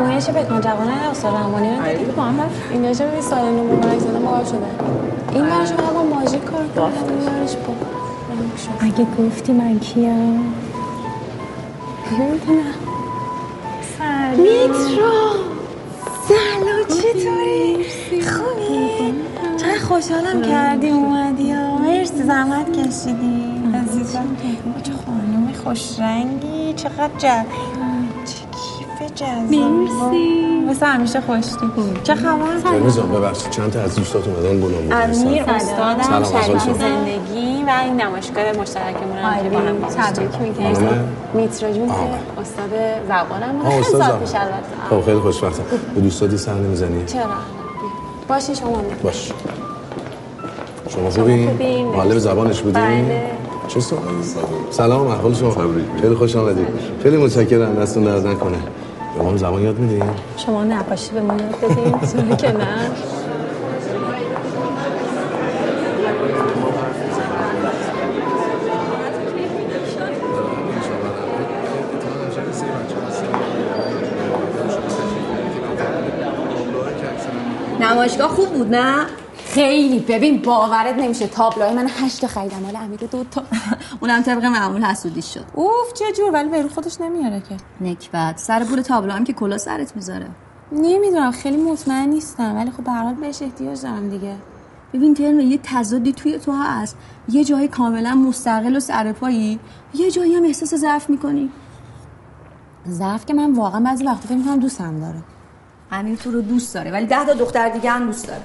نمایش بکن جوانه استاد رحمانی رو دیدی با هم اینجا چه ببین سال نو مبارک زده مبارک شده. این ورش با ماژیک کار این با اگه گفتی من کیم. نمی‌دونم. میترا سلام چطوری؟ خوبی؟ چقدر خوشحالم کردی اومدی ها. مرسی زحمت کشیدی. عزیزم. چه خانوم خوش رنگی چقدر چه کیف جذاب مرسی. مثل همیشه خوشتی چه خبر؟ جان ببخشید چند تا از دوستات اومدن بونم امیر استادم سلام، شریک؟ زندگی و این نمایشگاه مشترکمون هم که با هم تبریک خانم؟ میترا جون. استاد زبانم آه خیلی استاد سال زمان. پیش البته خب خیلی خوشبختم به دوستاتی سر نمی‌زنی چرا باشی شما. باش شما خوبی؟ خوبین؟ معلم زبانش بودی؟ بله. چه؟ سلام احوال شما خیلی خوش آمدید خیلی متشکرم دستون درد نکنه به ما هم زبان یاد میدین؟ شما نقاشی به ما یاد بدین که نه نمایشگاه خوب بود نه؟ خیلی. ببین باورت نمیشه. تابلوهای من هشت تا خریدم. مال امیر دو تا. اونم طبق معمول حسودی شد. اوف چه جور. ولی برو خودش نمیاره که. نکبت. سر پول تابلو هم که کلا سرت می‌ذاره. نمی‌دونم. خیلی مطمئن نیستم. ولی خب به هر حال بهش احتیاج دارم دیگه. ببین ترم یه تضادی توی تو هست. یه جایی کاملا مستقل و سرپایی یه جایی هم احساس ضعف می‌کنی. ضعف که من واقعا بعضی وقتا فکر می‌کنم دوستم داره. امیر تو رو دوست داره. ولی ده تا دختر دیگه هم دوست داره.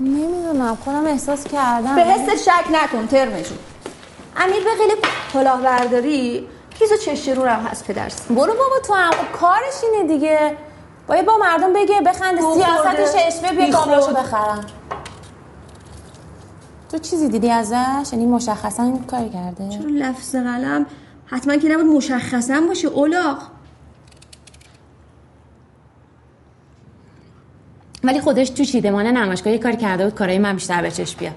نمی‌دونم خودم احساس کردم. به حست شک نکن ترمشون. امیر به خیلی کلاهبرداری کیز و چشم رو هم هست پدرس برو بابا تو هم کارش اینه دیگه. باید با مردم بگه بخنده خورده. سیاستش اشبه بیا خود. بخرم. تو چیزی دیدی ازش؟ یعنی مشخصا کاری کرده؟ چرا لفظ قلم؟ حتما که نباید مشخصا باشه اولاغ. ولی خودش تو چیدمان نمایشگاه یه کاری کرده بود کارای من بیشتر به چشم بیاد.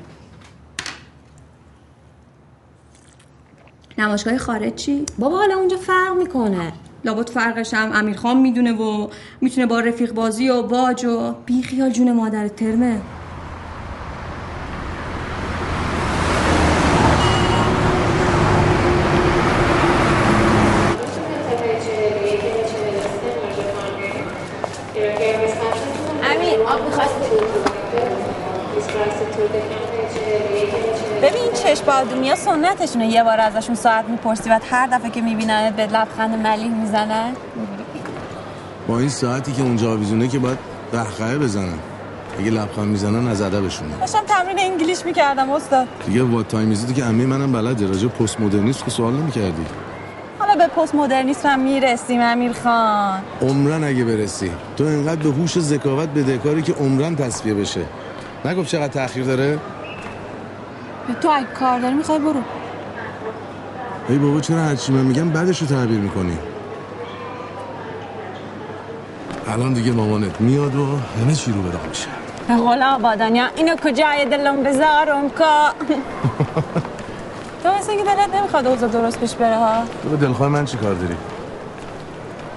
نمایشگاه خارج چی؟ بابا حالا اونجا فرق می‌کنه. لابد فرقش هم امیرخان می‌دونه و می‌تونه با رفیق بازی و باج و بی خیال جون مادر ترمه امیر آب می‌خواستی ببین بادومیا سنتشونه. یه بار ازشون ساعت می‌پرسی و هر دفعه که می‌بینن به لبخند ملیح می‌زنن. با این ساعتی که اونجا آویزونه که باید قهقهه بزنن. اگه لبخند می‌زنن از ادبشونه. داشتم تمرین انگلیش می‌کردم استاد. دیگه وات تایمیزی که عمه منم بلده. راجع پست مدرنیسم که سوال نمی‌کردی. حالا به پست مدرنیسم هم می‌رسیم امیر خان. عمرن اگه برسی. تو انقدر به هوش ذکاوت بدهکاری که عمرن تصفیه بشه. نگفت چقدر تاخیر داره؟ تو اگه کار داری می‌خوای برو. ای بابا چرا هرچی من میگم بعدش رو تعبیر می‌کنی؟ الان دیگه مامانت میاد و همه چی رو به راه میشه. به قول آبادانیا اینو کجای دلم بذارم که؟ تو مثل اینکه دلت نمی‌خواد اوضاع درست پیش بره ها؟ تو به دلخواه من چی کار داری؟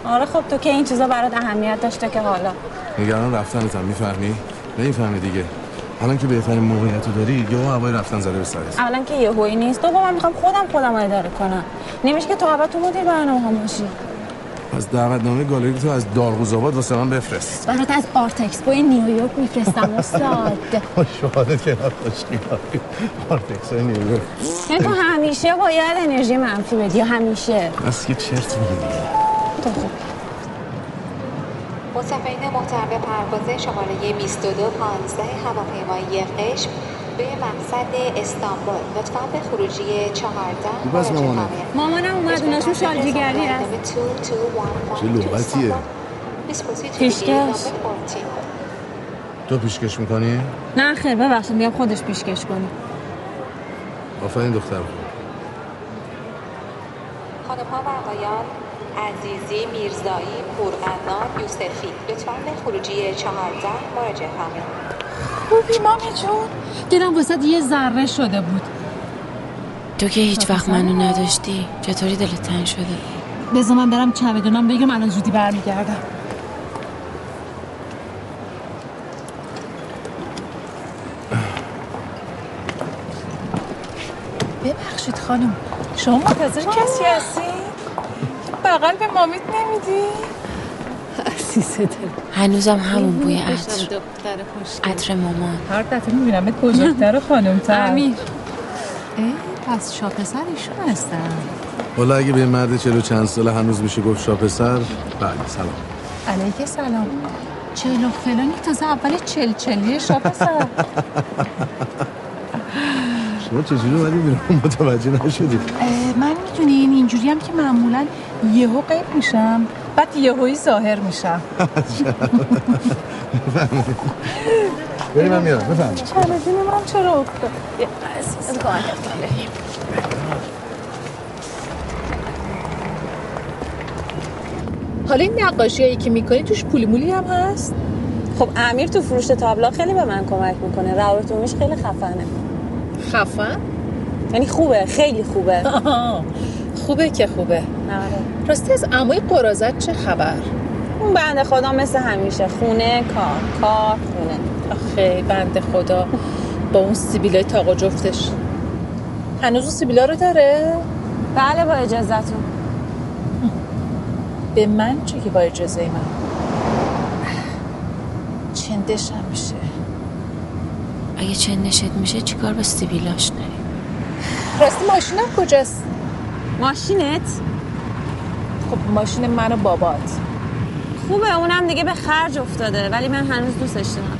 آره خب تو که این چیزا برات اهمیت داشته که حالا. نگران رفتنت هم می‌فهمی؟ نمی‌فهمی دیگه. الان که بهترین موقعیت رو داری یا هوای رفتن زده به سرت. اولا که یه هوی نیست. دوم من می‌خوام خودم خودم رو اداره کنم. نمیشه که تو اول تو مدیر برنامه هم باشی. پس دعوتنامه گالری تو از دارغوز آباد واسه من بفرست. برات از آرت اکسپو نیویورک میفرستم استاد. شهادت که خوشگی آرتکس نیویورک یعنی تو همیشه باید انرژی منفی بدی همیشه؟ بس که چرت میگی دیگه. تو خوب مسافرین محترم به پرواز شماره 2215 هواپیمایی قشم به مقصد استانبول لطفا به خروجی 14 بس مامانه. مامانم اومد اوناشون شالجیگری هست چه لغتیه؟ پیشکش. تو پیشکش می‌کنی؟ نه خیر ببخشید میگم خودش پیشکش کنی آفرین دختر خانم ها و آقایان عزیزی میرزایی پورقنار یوسفی. لطفا به خروجی 14 مراجعه فرمایید خوبی مامی جون؟ دلم واسه یه ذره شده بود. تو که هیچ وقت منو نداشتی. چطوری دلت تنگ شده؟ بذار من برم چمدونم بگم الان زودی برمیگردم. ببخشید خانم شما منتظر کسی هستی؟ بغل به مامیت نمیدی؟ عزیز دل. هنوزم همون بوی عطر. عطر مامان. هر دفعه می‌بینم بزرگتر و خانمتر. امیر. اه پس شاپسر ایشون هستن. حالا اگه به مرد چلو چند ساله هنوز میشه گفت شاپسر بله سلام. علیک سلام. چلو فلانی تازه اول چل چلی شاپسر شما چجوری اومدی بیرون؟ متوجه نشدی. من می‌دونین اینجوری هم که معمولا یهو غیب میشم. بعد یهویی ظاهر میشم. بری من میارم. بفهم چمدون من چرا افتاد عزیز. حالا این نقاشی هایی که می‌کنی توش پولی مولی هم هست؟ خب امیر تو فروش تابلو خیلی به من کمک می‌کنه. روابط عمومیش خیلی خفنه. خفن؟ یعنی خوبه خیلی خوبه. خوبه که خوبه. آره. راستی از عموی قرازت چه خبر؟ اون بنده خدا مثل همیشه خونه کار کار خونه آخه بنده خدا با اون سیبیلای تاق و جفتش هنوز اون سیبیلا رو داره؟ بله با اجازتون به من چه که با اجازه من چندشم میشه اگه چندشت میشه چیکار با سیبیلاش داری راستی ماشینم کجاست؟ ماشینت خب ماشین من و بابات. خوبه اونم دیگه به خرج افتاده ولی من هنوز دوستش دارم.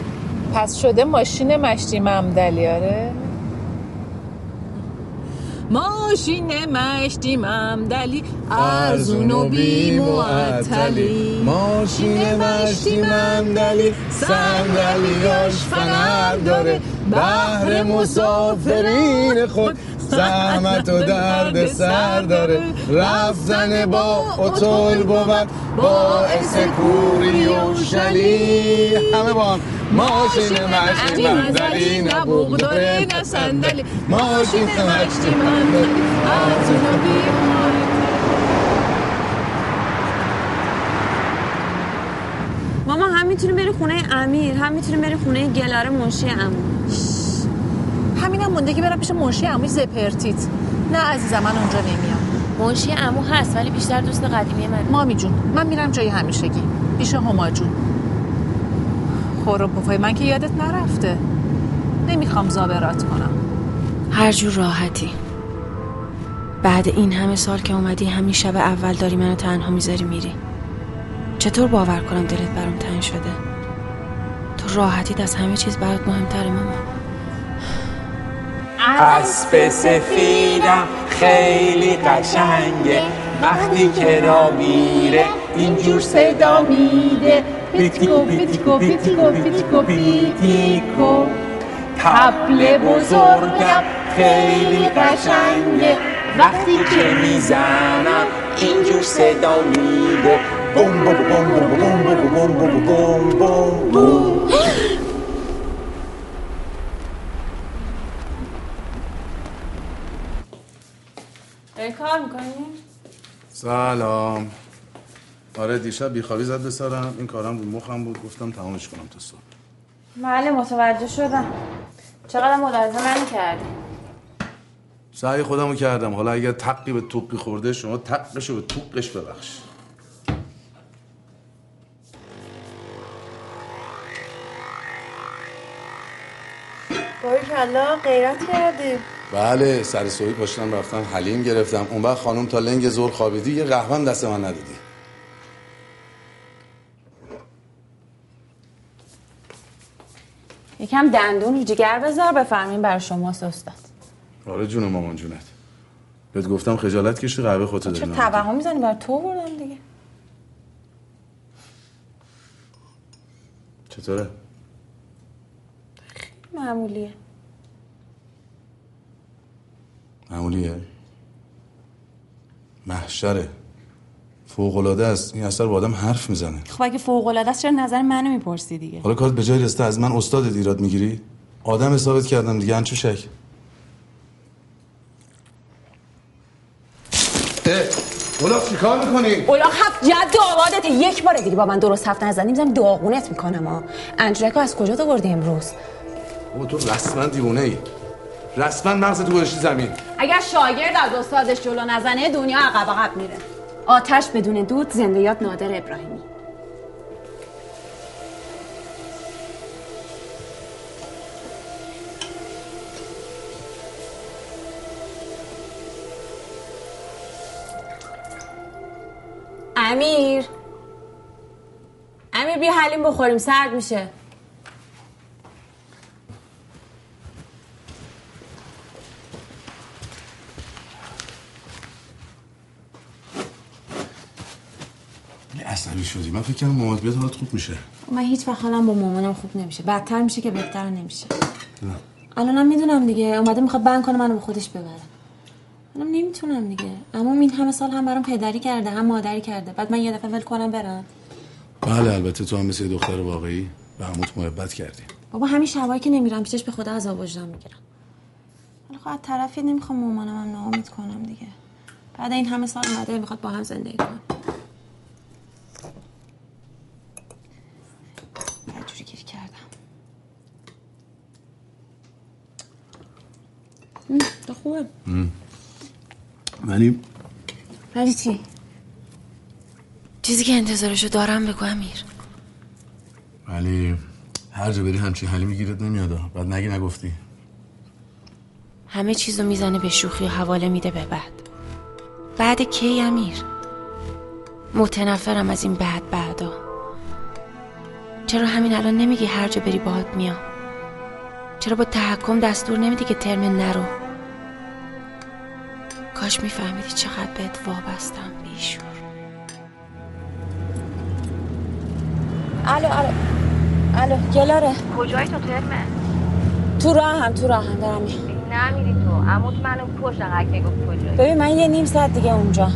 پس شده ماشین مشتی ممدلی آره؟ ماشین مشتی ممدلی ارزون و بی معطلی. ماشین مشتی مندلی صندلیاش فنر داره. بهر مسافرین خود زحمت و درد سر داره. رفتن با اتول بود باعث کوری و شلی همه با هم. ماشین مشتی مندلی نه بوق داره نه صندلی. ماشین مشتی مندلی. ارزون و بی معطلی ماما هم می‌تونی بری خونه امیر هم می‌تونی بری خونه گلاره منشی امو همینم مونده که برم پیش منشی عموی زپرتیت. نه عزیزم من اونجا نمیام منشی امو هست ولی بیشتر دوست قدیمی من مامی جون من میرم جای همیشگی. پیش هما جون. خورم پفای من که یادت نرفته. نمی‌خوام زابرات کنم. هر جور راحتی. بعد این همه سال که اومدی همین شب اول داری منو تنها می‌ذاری میری. چطور باور کنم دلت برام تنگ شده؟ تو راحتیت از همه چیز برات مهمتره ماما. اسب سفیدم خیلی قشنگه. وقتی که را میره اینجور صدا میده. پیتیکو پیتیکو پیتیکو پیتیکو پیتیکو. طبل بزرگم خیلی قشنگه. وقتی که می‌زنم اینجور صدا میده. بوم بوم بوم بوم بوم بوم بوم بوم بوم داری کار می‌کنی؟ سلام. آره دیشب بیخوابی زد به سرم. این کارم بود مخم بود. گفتم تمامش کنم تا صبح. بله متوجه شدم. چقدر ملاحظه من کردی؟ سعی خودمو کردم. حالا اگر تقی به توقی خورده شما تقشو به توقش ببخش کلا غیرت کردی. بله سر صبحی پاشتم رفتم حلیم گرفتم. اون وقت خانم تا لنگ زور خوابیدی یه قهوه دست من ندادی. یکم دندون رو جگر بذار بفهمین برای شما استاد آره جون مامان جونت. بهت گفتم خجالت کشی قهوه خودتو چه داری توهم می‌زنی؟ برای تو بردم دیگه. چطوره؟ معمولیه. معمولیه. محشره. فوق‌العاده است. این اثر با آدم حرف می‌زنه. خب اگه فوق العاده است چرا نظر منو می‌پرسی دیگه؟ حالا کارت به جای رسته از من استاد ایراد می‌گیری؟ آدم ثابت کردم دیگه. انچو شک. اولاق چی کار می‌کنی؟ اولاق هفت جد آبادت. یک بار دیگه با من درست هفت نزنی. می‌زنم داغونت می‌کنم ها انجرکو از کجا تو بردی امروز؟ بابا تو رسما دیوونه ای رسما مغزت تو گذاشتی زمین. اگر شاگرد از استادش جلو نزنه دنیا عقب عقب میره. آتش بدون دود زندیات نادر ابراهیمی. امیر. امیر بیا حلیم بخوریم سرد میشه. خیلی عصبی شدی. من فکر کردم مامات بیاد حالت خوب میشه. من هیچ وقت حالم با مامانم خوب نمیشه. بدتر میشه که بهتر نمیشه. الانم می‌دونم دیگه. اومده می‌خواد بند کنه منو به خودش ببره. منم نمی‌تونم دیگه. اما این همه سال هم برام پدری کرده هم مادری کرده. بعد من یه دفعه ول کنم برم. بله البته تو هم مثل دختر واقعی به عموت محبت کردی. بابا همین شبایی که نمیرم پیشش به خدا عذاب وجدان می‌گیرم. ولی خب از طرفی نمی‌خوام مامانم هم ناامید کنم دیگه. بعد این همه سال اومده می‌خواد با هم زندگی کنم یه جوری گیر کردم م، تو خوبه ولی ولی چی؟ چیزی که انتظارشو دارم بگو امیر. ولی هر جا بری همچین حلی میگیرت نمیاد بعد نگی نگفتی. همه چیزو می‌زنه به شوخی و حواله میده به بعد. بعد کی امیر؟ متنفرم از این بعد بعدا. چرا همین الان نمیگی هر جا بری باهات میام؟ چرا با تحکم دستور نمیدی که ترم نرو؟ کاش میفهمیدی چقدر بهت وابستم بیشور. الو الو. الو گلاره. کجایی تو ترمه؟ تو راه هم تو راه هم دارم نمیری تو. عموت منو پشت که گفت کجایی. ببین من یه نیم ساعت دیگه اونجا.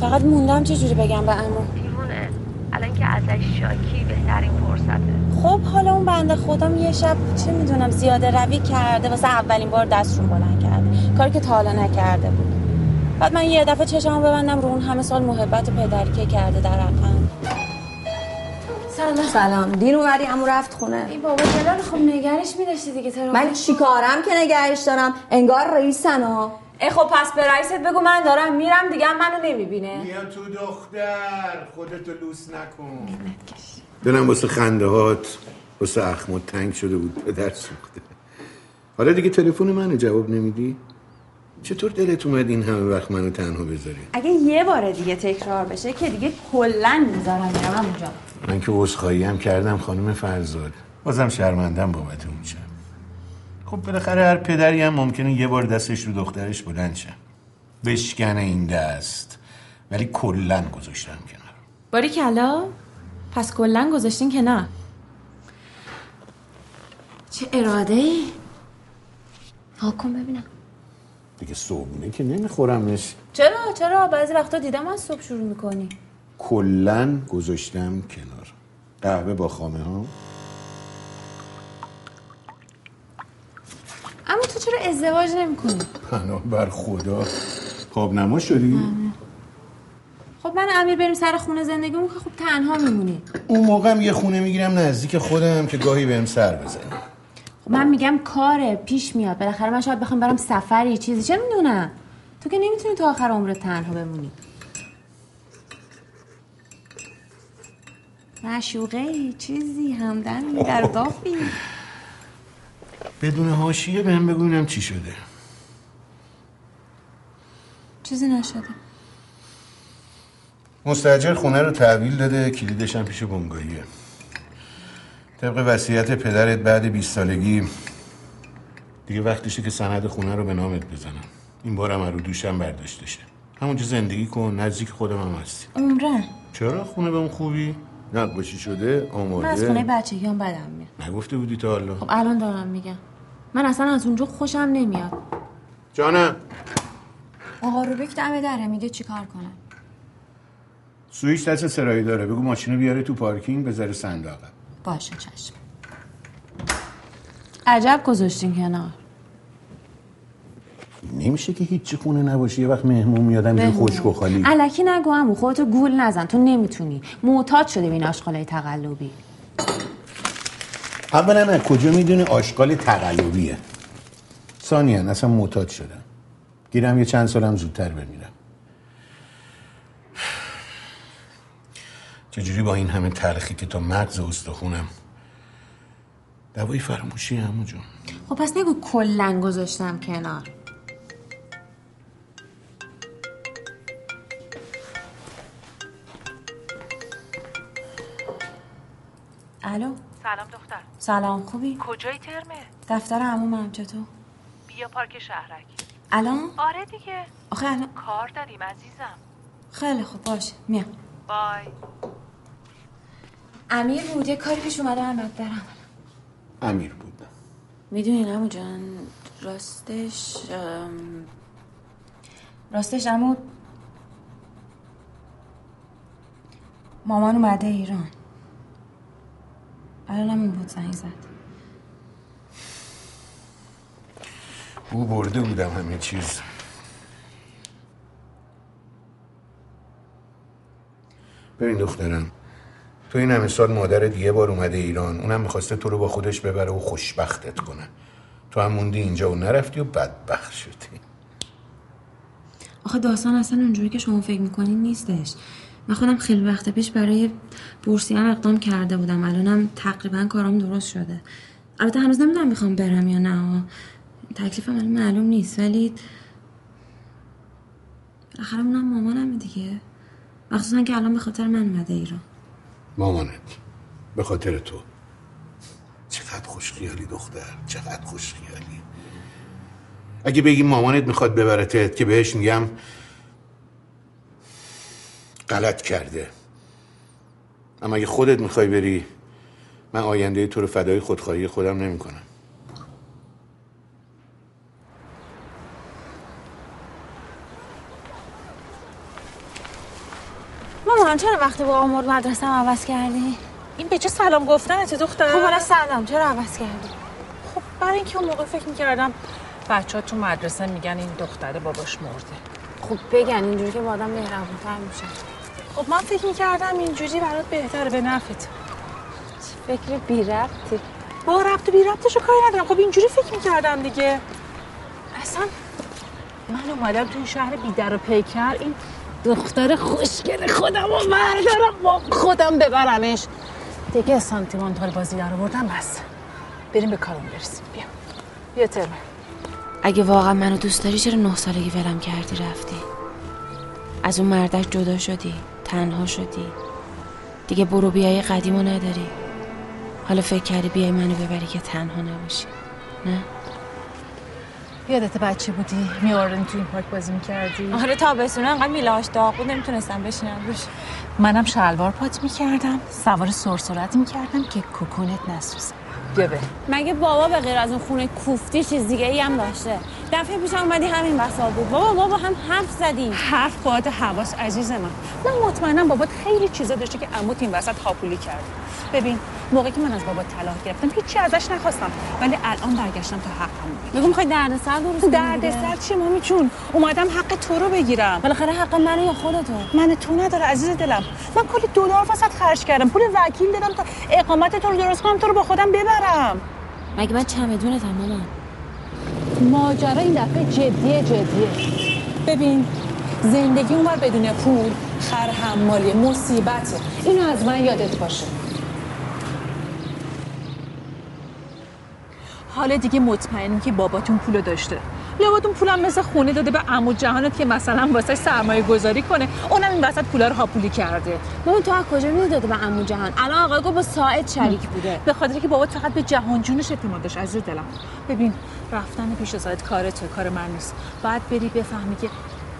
فقط موندم چه جوری بگم به عمو. دیوونه. الان که ازش شاکی بهترین فرصته. خب حالا اون بنده خودم یه شب چه می‌دونم زیاده روی کرده واسه اولین بار دستشون بلند کرده. کاری که تا حالا نکرده بود. بعد من یه دفعه چشمو ببندم رو اون همه سال محبت پدری که کرده در رقم سلام. سلام. دیر اومدی امو رفت خونه. ای بابا گلار خب نگرش میداشتی دیگه ترا من چیکارم که نگهش دارم؟ انگار رئیسن ها. ای خب پس به رئیست بگو من دارم میرم دیگه هم منو نمی‌بینه. بیا تو دختر. خودتو لوس نکن. دلم واسه خنده هات واسه اخمات تنگ شده بود پدر سوخته. حالا دیگه تلفن منو جواب نمیدی؟ چطور دلت اومد این همه وقت منو تنها بذاری؟ اگه یه بار دیگه تکرار بشه که دیگه کلا می‌ذارم میرم اونجا. من که عذرخواهی هم کردم خانم فرزاد. بازم شرمندم بابت اون شب. خب بالاخره هر پدری هم ممکنه یه بار دستش رو دخترش بلند شه. بشکنه این دست. ولی کلا گذاشتم کنار. باری کلا؟ پس کلا گذاشتین که نه چه اراده ای کن ببینم. دیگه صبحونه که نمیخورمش. چرا؟ چرا؟ بعضی وقتا دیدم از صبح شروع می‌کنی. کلا گذاشتم کنار. قهوه با خامه ها. اما تو چرا ازدواج نمی‌کنی؟ پناه بر خدا. خواب نما شدی؟ خب من امیر بریم سر خونه زندگیمون که خب تنها میمونی. اون موقعم یه خونه می‌گیرم نزدیک خودم که گاهی بهم سر بزنی. خب من میگم کاره پیش میاد. بالاخره من شاید بخوام برم سفری چیزی چه می‌دونم؟ تو که نمی‌تونی تا آخر عمرت تنها بمونی. معشوقه چیزی همدن در دافی بدون حاشیه بهم بگو اینم چی شده. چیزی نشده. مستاجر خونه رو تحویل داده کلیدش هم پیش بنگاهیه طبق وصیت پدرت بعد 20 سالگی. دیگه وقتشه که سند خونه رو به نامت بزنم. این بارم رو دوشم برداشته شه. همونجا زندگی کن نزدیک خودم هم هستی. عمره چرا؟ خونه به اون خوبی نقاشی شده آماده. من از خونه بچگی هم بدم میاد. نگفته بودی تا حالا. خب الان دارم میگم. من اصلا از اونجا خوشم نمیاد. جانم. آقا روبک دم دره میگه چیکار کنم؟ سویش دست سرایی داره. بگو ماشینو بیاره تو پارکینگ بذاره صندوقه باشه چشم. عجب گذاشتین کنار. نمیشه که هیچی خونه نباشه یه وقت مهمون میادم یه خشک و خالی. علکی نگو همون خودتو گول نزن تو نمی‌تونی. معتاد شده به این آشغالای تقلبی. اولا از کجا می‌دونی آشغال تقلبیه؟ ثانیا اصلا معتاد شدم. گیرم یه چند سالم زودتر بمیرم. چجوری با این همه تلخی که تا مغز استخونم؟ دوای فراموشی همو جون. خب پس نگو کلا گذاشتم کنار. الو؟ سلام دختر. سلام خوبی؟ کجای ترمه؟ دفتر عمومم چطور؟ بیا پارک شهرک. الان؟ آره دیگه. آخه الان؟ کار داریم عزیزم. خیلی خوب باشه میام. بای. امیر بود یه کاری پیش اومده من باید برم. امیر بود می‌دونین امو جان راستش راستش اما مامان اومده ایران. الانم اون بود زنگ زد. او برده بودم همه چیز. ببین دخترم. تو این همه سال مادرت یه بار اومده ایران. اونم می‌خواسته تو رو با خودش ببره و خوشبختت کنه. تو هم موندی اینجا و نرفتی و بدبخت شدی. آخه داستان اصلا اونجوری که شما فکر می‌کنین نیستش. من خودم خیلی وقت پیش برای بورسی هم اقدام کرده بودم. الانم تقریبا کارام درست شده. البته هنوز نمی‌دونم می‌خوام برم یا نه. تکلیفم الان معلوم نیست. ولی بالاخره اونم مامانم دیگه. مخصوصا که الان به خاطر من اومده ایران. مامانت به خاطر تو. چقدر خوش خیالی دختر چقدر خوش خیالی اگه بگی مامانت می‌خواد ببرتت که بهش میگم غلط کرده. اما اگه خودت می‌خوای بری من آینده تو رو فدای خودخواهی خودم نمی‌کنم. مامان چرا وقتی با آمور مدرسه عوض کردی؟ این به چه سلام گفتنته دختر؟ خب حالا سلام چرا عوض کردی؟ خب برای اینکه اون موقع فکر می‌کردم بچه ها تو مدرسه میگن این دختره باباش مرده. خب بگن اینجوری که با آدم مهربونتر میشه. خب من فکر می‌کردم اینجوری برات بهتره به نفت فکر بی ربطی؟ با ربط و بی ربطشو کاری ندارم. خب اینجوری فکر می‌کردم دیگه. اصلا من اومدم تو شهر بی در و پیکر این دختر خوشگل خودم رو بردارم با خودم ببرمش. دیگه سانتیمانتال بازی در آوردم بس. بریم به کارم برسیم. بیا. بیا ترمه. اگه واقعا منو دوست داری چرا نه سالگی ولم کردی رفتی؟ از اون مردک جدا شدی تنها شدی. دیگه برو بیای قدیمو نداری. حالا فکر کردی بیای منو ببری که تنها نباشی. نه؟ یادت بچه بودی میاردن تو این پارک بازی می‌کردی؟ آره تابستون انقدر میلاش داغ بود نمی‌تونستم بشینم روش. منم شلوار پات می‌کردم سوار سرسرت می‌کردم که کوکونت نسوزه. بریم مگه بابا به غیر از اون خونه کوفتی چیز دیگه ای هم داشته دفعه پیش اومدی همین بسا بود. بابا بابا هم حرف زدیم حرف باید حواس عزیز من. من مطمئنم بابات خیلی چیزا داشته که عموت این وسط هاپولی کرد. ببین موقعی که من از بابا طلاق گرفتم هیچی ازش نخواستم. ولی الان برگشتم تا حقم بگو می‌خوای دردسر درست کنی درد دیگه. سر چی مامی جون؟ اومدم حق تو رو بگیرم. بالاخره حق منو یا خودتو من تو نداره عزیز دلم. من کلی دلار وسط خرج کردم. پول وکیل دادم تا اقامت تو رو درست کنم تو رو با خودم ببرم. مگه من چمدونتم مامان؟ ماجرا این دفعه جدیه جدیه. ببین زندگی اونور بدون پول خر حمالی مصیبته اینو از من یادت باشه. حالا دیگه مطمئنیم که باباتون پولو داشته. لابد اون پولم مثل خونه داده به عمو جهانت که مثلا واسه سرمایه گذاری کنه. اونم این وسط پولا رو هاپولی کرده. مامان تو از کجا می‌دونی داده به عمو جهان؟ الان آقای گفت با ساعد شریک بوده. به خاطر که بابات فقط به جهان جونش اعتماد داشت. عزیز دلم. ببین رفتن پیش ساعت کار تو کار من نیست. باید بری بفهمی که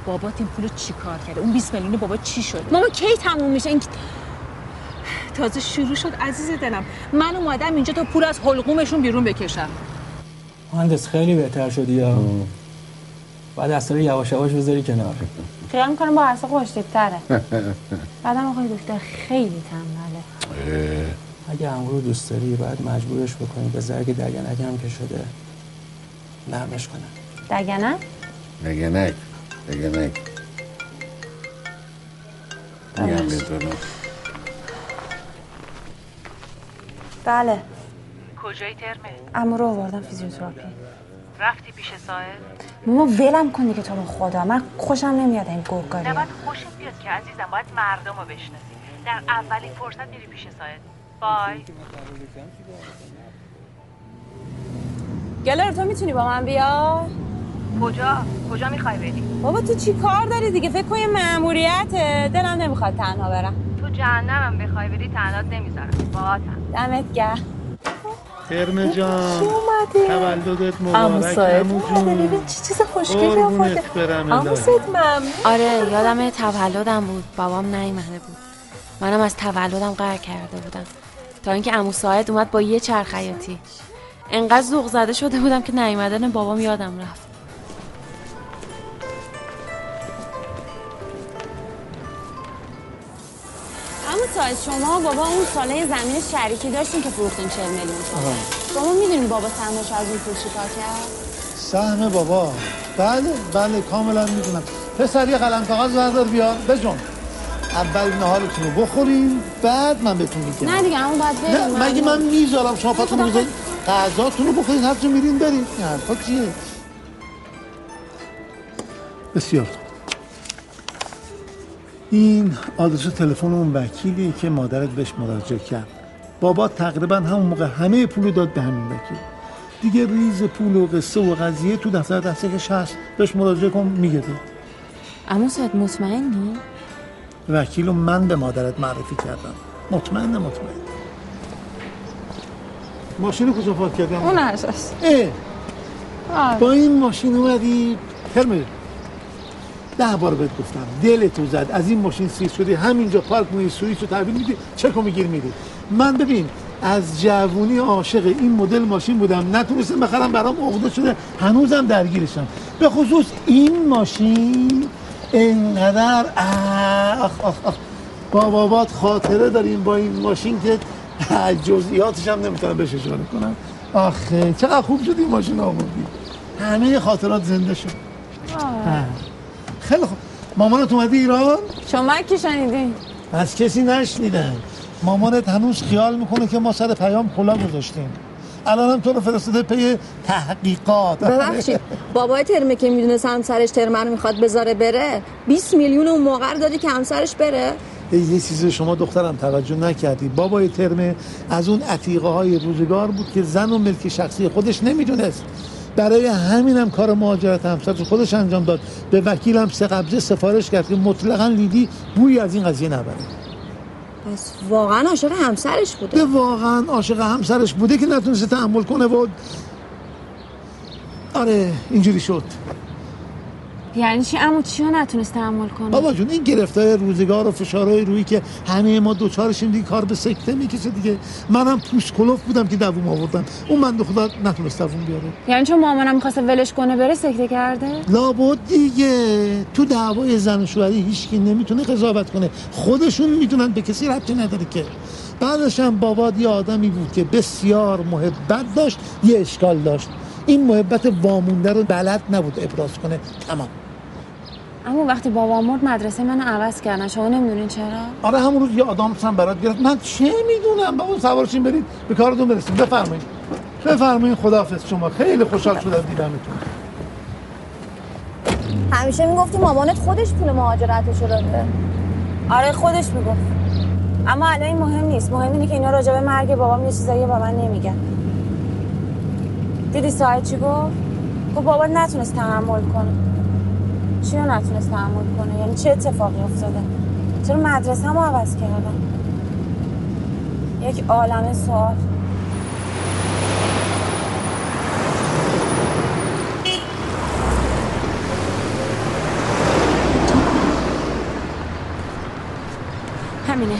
بابات این پولو چی کار کرده؟ اون 20 میلیون بابا چی شده؟ مامان کی تموم میشه؟ این تازه شروع شد. عزیز دلم من اومدم اینجا تا پول از حلقومشون بیرون بکشم. مهندس خیلی بهتر شدی یا؟ بعد اصلا یواش یواش بذاری کنار. خیال می‌کنم با عرصه خوشتیبتره بعدم آقای دکتر خیلی تنبله اگه امرو دوست داری باید مجبورش بکنی. به زرگ دگنک هم که شده نرمش نگنک نگنک میگم بذارم بله. کجای ترمه؟ امو رو آوردم فیزیوتراپی. رفتی پیش ساحل؟ ماما ولم کنی که تو رو خدا. من خوشم نمیاد این گرگاری نباید خوشت بیاد که عزیزم باید مردم رو بشناسی. در اولین فرصت میری پیش ساحل بای. گلر تو می‌تونی با من بیا؟ کجا؟ کجا می‌خوای بری؟ بابا تو چی کار داری دیگه؟ فکر کن یه دلم نمی‌خواد تنها برم. تو جهنمم بخوای بری تنهات نمی‌ذارم. باهاتم دمت گرم. ترم جان. تولدت مبارک اومده، جون. ببین چه چیز خوشگلی آورده. الهی. ساعد ممنون. آره یادم تولدم بود. بابام نیومده بود. منم از تولدم قهر کرده بودم. تا اینکه عمو ساعد اومد با یه چرخ خیاطی انقدر ذوق زده شده بودم که نیومدن بابام یادم رفت. ساعت شما بابا اون ساله زمین شریکی داشتین که فروختین 40 میلیون تومن شما می‌دونین بابا سهمش از اون پول چیکار کرد؟ سهم بابا. بله بله کاملا می‌دونم. پسر یه قلم کاغذ بردار بیار. بجون اول نهارتون رو بخورین بعد من بهتون میگم. نه دیگه اما باید بریم. نه مگه من می‌ذارم شما پاتون رو بذارید غذاتون رو بخورین هر جا میرین برین. این حرفا چیه؟ بسیار. این آدرس تلفن اون وکیلی که مادرت بهش مراجعه کرد. بابا تقریبا همون موقع همه پول داد به همین وکیل. دیگه ریز پول و قصه و قضیه تو دفتر دستکش هست. بهش مراجعه کن میگه. اما ساعت مطمئنی؟ وکیل رو من به مادرت معرفی کردم. مطمئنه مطمئن. ماشین کجا پارک کردم اون اه. با این ماشین اومدی هرمه ده بار بهت گفتم دل تو زد از این ماشین سیر شدی همینجا پارک می‌کنی سوئیس رو تحویل میدی چک میگیر میدی من ببین از جوونی عاشق این مدل ماشین بودم نتونستم بخرم برام عقده شده هنوزم درگیرشم. به خصوص این ماشین انقدر آخ آخ آخ. با بابات خاطره داریم با این ماشین که جزئیاتش هم نمی‌تونم بهش اشاره کنم. آخه چقدر خوب شد این ماشین آوردی. همه خاطرات زنده شد. خیلی خوب. مامانت اومده ایران؟ شما کی شنیدین؟ از کسی نشنیدن مامانت هنوز خیال می‌کنه که ما سر پیام کلا گذاشتیم. الان هم تو رو فرستاده پی تحقیقات. ببخشید. بابای ترمه که می‌دونست همسرش ترمه رو می‌خواد بذاره بره 20 میلیون اون موقع دادی که همسرش بره. یه چیزی شما دخترم توجه نکردی. بابای ترمه از اون عتیقه های روزگار بود که زن و ملک شخصی خودش نمی‌دونست. برای همینم کار مهاجرت همسرش خودش انجام داد. به وکیلم سه قبضه سفارش کرد که مطلقا لیدی بوی از این قضیه نبره. پس واقعا عاشق همسرش بوده. ده واقعا عاشق همسرش بوده که نتونسته تحمل کنه و آره اینجوری شد. یعنی چی؟ عمو چی رو نتونست تحمل کنه؟ بابا جون این گرفتای روزگار و فشارهای روی که همه ما دوچارشیم دیگه کار به سکته می‌کشه دیگه. منم پوست کلوف بودم که دووم آوردم. اون بنده خدا نتونست دووم بیاره. یعنی چون مامانم می‌خواسته ولش کنه بره سکته کرده؟ لابد دیگه. تو دعوای زن و شوهری هیچکی نمی‌تونه قضاوت کنه. خودشون می‌دونن به کسی ربطی نداره که. بعدش هم باباد یه آدمی بود که بسیار محبت داشت یه اشکال داشت. این محبت وامونده رو بلد نبود ابراز کنه. تمام. اما وقتی بابا مرد مدرسه منو عوض کردن شما نمی‌دونین چرا؟ آره همون روز یه آدم هم برات گرفت. من چه می‌دونم؟ بابا سوارشین برید به کارتون برسیم. بفرمایید. بفرمایید. خداحافظ شما. خیلی خوشحال شدم دیدمتون. همیشه می‌گفتی مامانت خودش پول مهاجرتشو داده. آره خودش می‌گفت. اما الان این مهم نیست. مهم اینه که اینا راجع به مرگ بابام یه چیزایی با من نمیگن. دیدی ساعت چی گفت؟ گفت بابا نتونست تحمل کنه. چی رو نتونست تحمل کنه؟ یعنی چه اتفاقی افتاده؟ چرا مدرسه هم عوض کردن یک عالم سوال. همینه.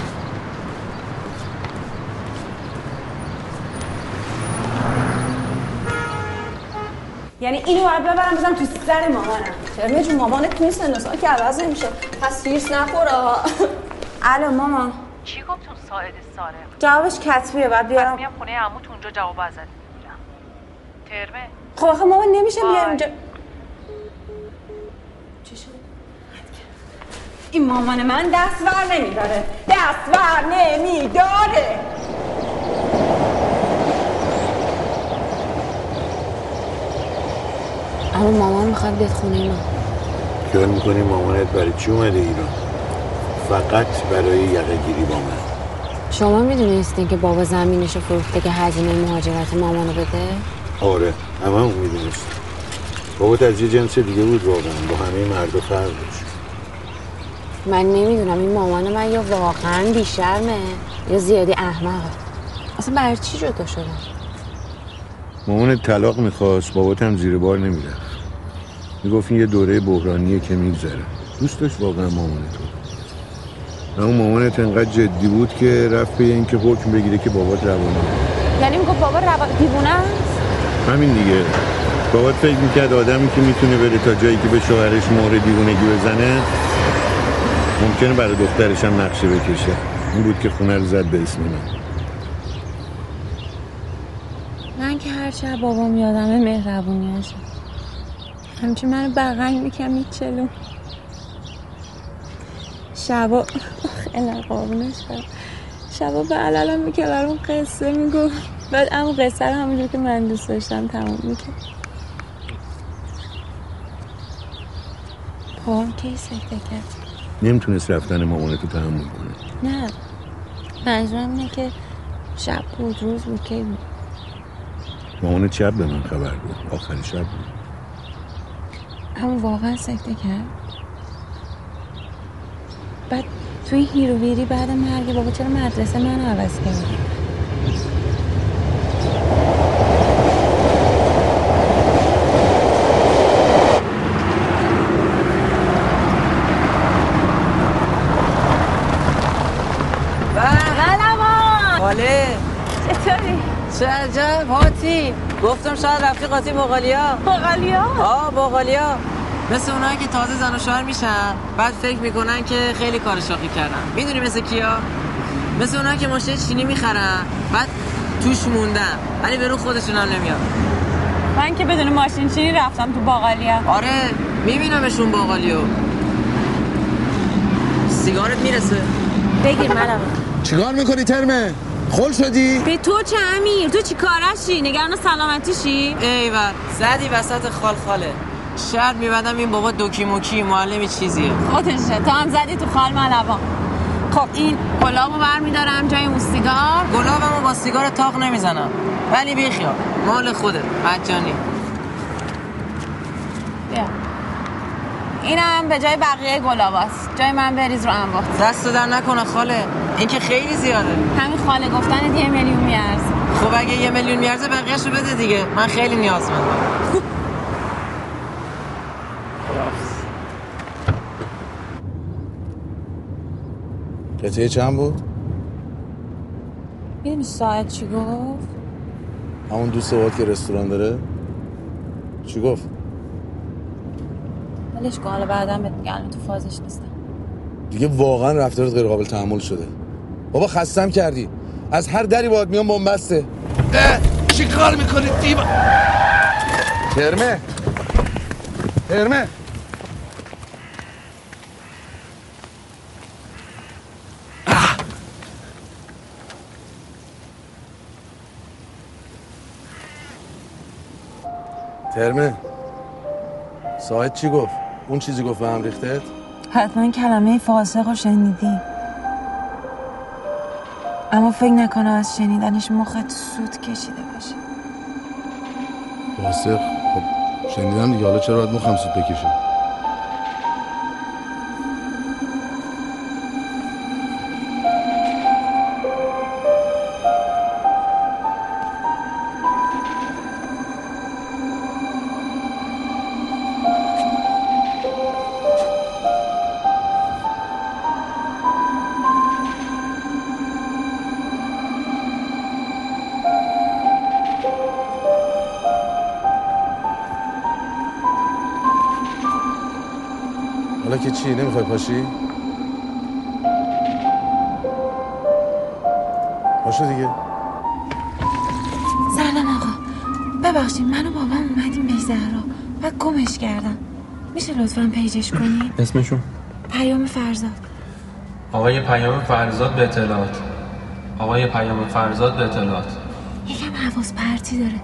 یعنی اینو باید ببرم بزنم تو سر مامانم. چرا؟ جون مامانت تو این سن و سال که عوض نمیشه. پس هیرس نخوره الو ماما. چی گفت اون ساعد سارق جوابش کتبیه بعد پس بیارم میام خونه عموت اونجا جواب ازت می‌گیرم. ترمه؟ خب آخه ماما نمیشه بیار وای. اونجا این مامان من دست ور نمیداره. دست ور نمیداره. اما مامان می‌خواد بیاد خونه ما. خیال می‌کنی مامانت برای چی اومده ایران؟ فقط برای یقه گیری با من. شما می‌دونستین که بابا زمینش رو فروخته که هزینه مهاجرت مامانو بده؟ آره همه اون می‌دونست بابات از یه جنس دیگه بود واقعا با همه مرد و فرق داشت من نمی‌دونم این مامان من یا واقعا بیشرمه یا زیادی احمقه. اصلا برای چی جدا شدن مامانت طلاق می‌خواست بابات هم زیر بار نمی‌رفت. می‌گفت این یه دوره بحرانیه که میگذره. دوست داشت واقعا مامانتو اما مامانت انقدر جدی بود که رفت به اینکه حکم بگیره که بابات روانه. یعنی میگه بابا روان دیوونه همین دیگه. بابات فکر می‌کرد آدمی که می‌تونه بره تا جایی که به شوهرش مهر دیوونگی بزنه ممکنه برای دخترش هم نقشه بکشه. این بود که خونه رو زد به اسم من. من که هرچی از بابام یادمه مهربونی همچون منو بغل می‌کنم چلو. شبا خیلی قابونش شبا. به علالم می‌کرد برام قصه می‌گفت بعد اما قصه رو همونجور که من دوست داشتم تمام می‌کرد پاهم کی سکته کرد؟ نمی‌تونست رفتن مامانتو تحمل کنه. نه. منظورم اینه که شب بود روز بود کی بود؟ مامانت شب به من خبر بود. آخری شب بود. اما واقعا سکته کرد. بعد توی هیرو ویری بعد مرگ بابا چرا مدرسه من عوض کرد قلمان حاله چطوری؟ چه عجب هاتی گفتم شاید رفیقاتی باقالیا باقالیا؟ آه باقالیا مثل اونایی که تازه زن و شوهر میشن بعد فکر می‌کنن که خیلی کار شاقی کردن. می‌دونی مثل کیا؟ مثل اونایی که ماشین چینی می‌خرن بعد توش موندن ولی به رو خودشون هم نمیاد. من که بدون ماشین چینی رفتم تو باقالیا آره میبینمشون باقالیو سیگارت می‌رسه. بگیر منم. چیکار می‌کنی ترمه؟ خل شدی؟ به تو چه امیر؟ تو چی کارشی؟ نگران سلامتیشی ایول زدی وسط خال خاله. شاید میبندم این بابا دوکی موکی معلمی چیزیه. خودشه تو هم زدی تو خال ملوان. خب این گلابو برمیدارم جای اون سیگار. گلابمو با سیگار تاق نمی‌زنم. ولی بیخیال مال خوده مجانی اینم به جای بقیه گلاباست جای من بریز رو انباخت. دست در نکنه خاله. این که خیلی زیاده. همین خاله گفتن یه میلیون میارز خب اگه یه میلیون میارزه بقیه‌شو بده دیگه. من خیلی نیازمندم قطعه چند بود؟ این ساعت چی گفت؟ همون دوست بود که رستوران داره. چی گفت؟ ولش کن حالا بعدا بهت میگم الان تو فازش نیستم. دیگه واقعا رفتارت غیر قابل تحمل شده. بابا خستم کردی. از هر دری باید میان بنبسته. چی کار می‌کنی؟ دیبا ترمه ترمه ترمه ساعت چی گفت؟ اون چیزی گفت به هم ریختت؟ حتما کلمه فاسق رو شنیدی. اما فکر نکنم از شنیدنش مخت سود کشیده باشه. فاسق؟ خب شنیدم دیگه. حالا چرا باید مخم سود بکشه؟ چی نمی‌خوای پاشی؟ پاشو دیگه سلام آقا ببخشید من و بابام اومدیم به زهرا و گمش کردم میشه لطفا پیجش کنی اسمشون پیام فرزاد آقای پیام فرزاد به اطلاعات آقای پیام فرزاد به اطلاعات یکم حواس پرتی داره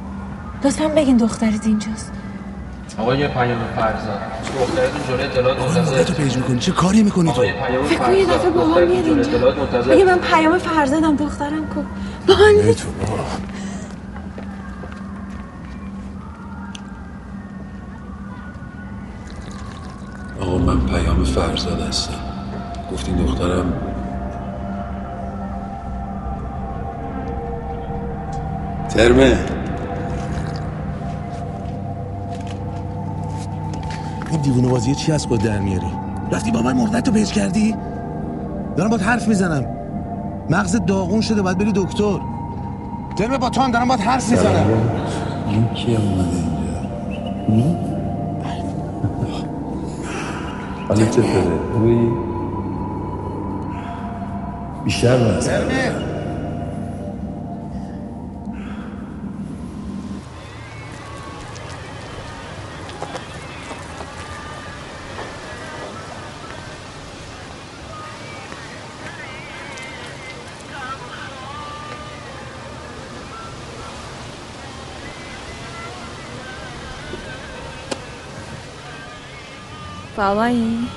لطفا بگین دخترت اینجاست آقای پیام فرزاد دخترتون جلوی اطلاعات منتظر. تو پیج می‌کنی. چه کاری می‌کنی تو؟ فکر کن یه دفعه با هم میاد اینجا؟ بگه من پیام فرزادم دخترم کو؟ با هم. تو بابا. آقا من پیام فرزاد هستم. گفتین دخترم. ترمه. این دیوونه بازی چی از خود در میاری؟ رفتی بابای مردت رو پیج کردی؟ دارم باید حرف می‌زنم. مغز داغون شده باید بری دکتر. ترمه با تو هم دارم باید حرف می‌زنم. این کی اومده اینجا؟ حالا چطوره بیشتر از بابایی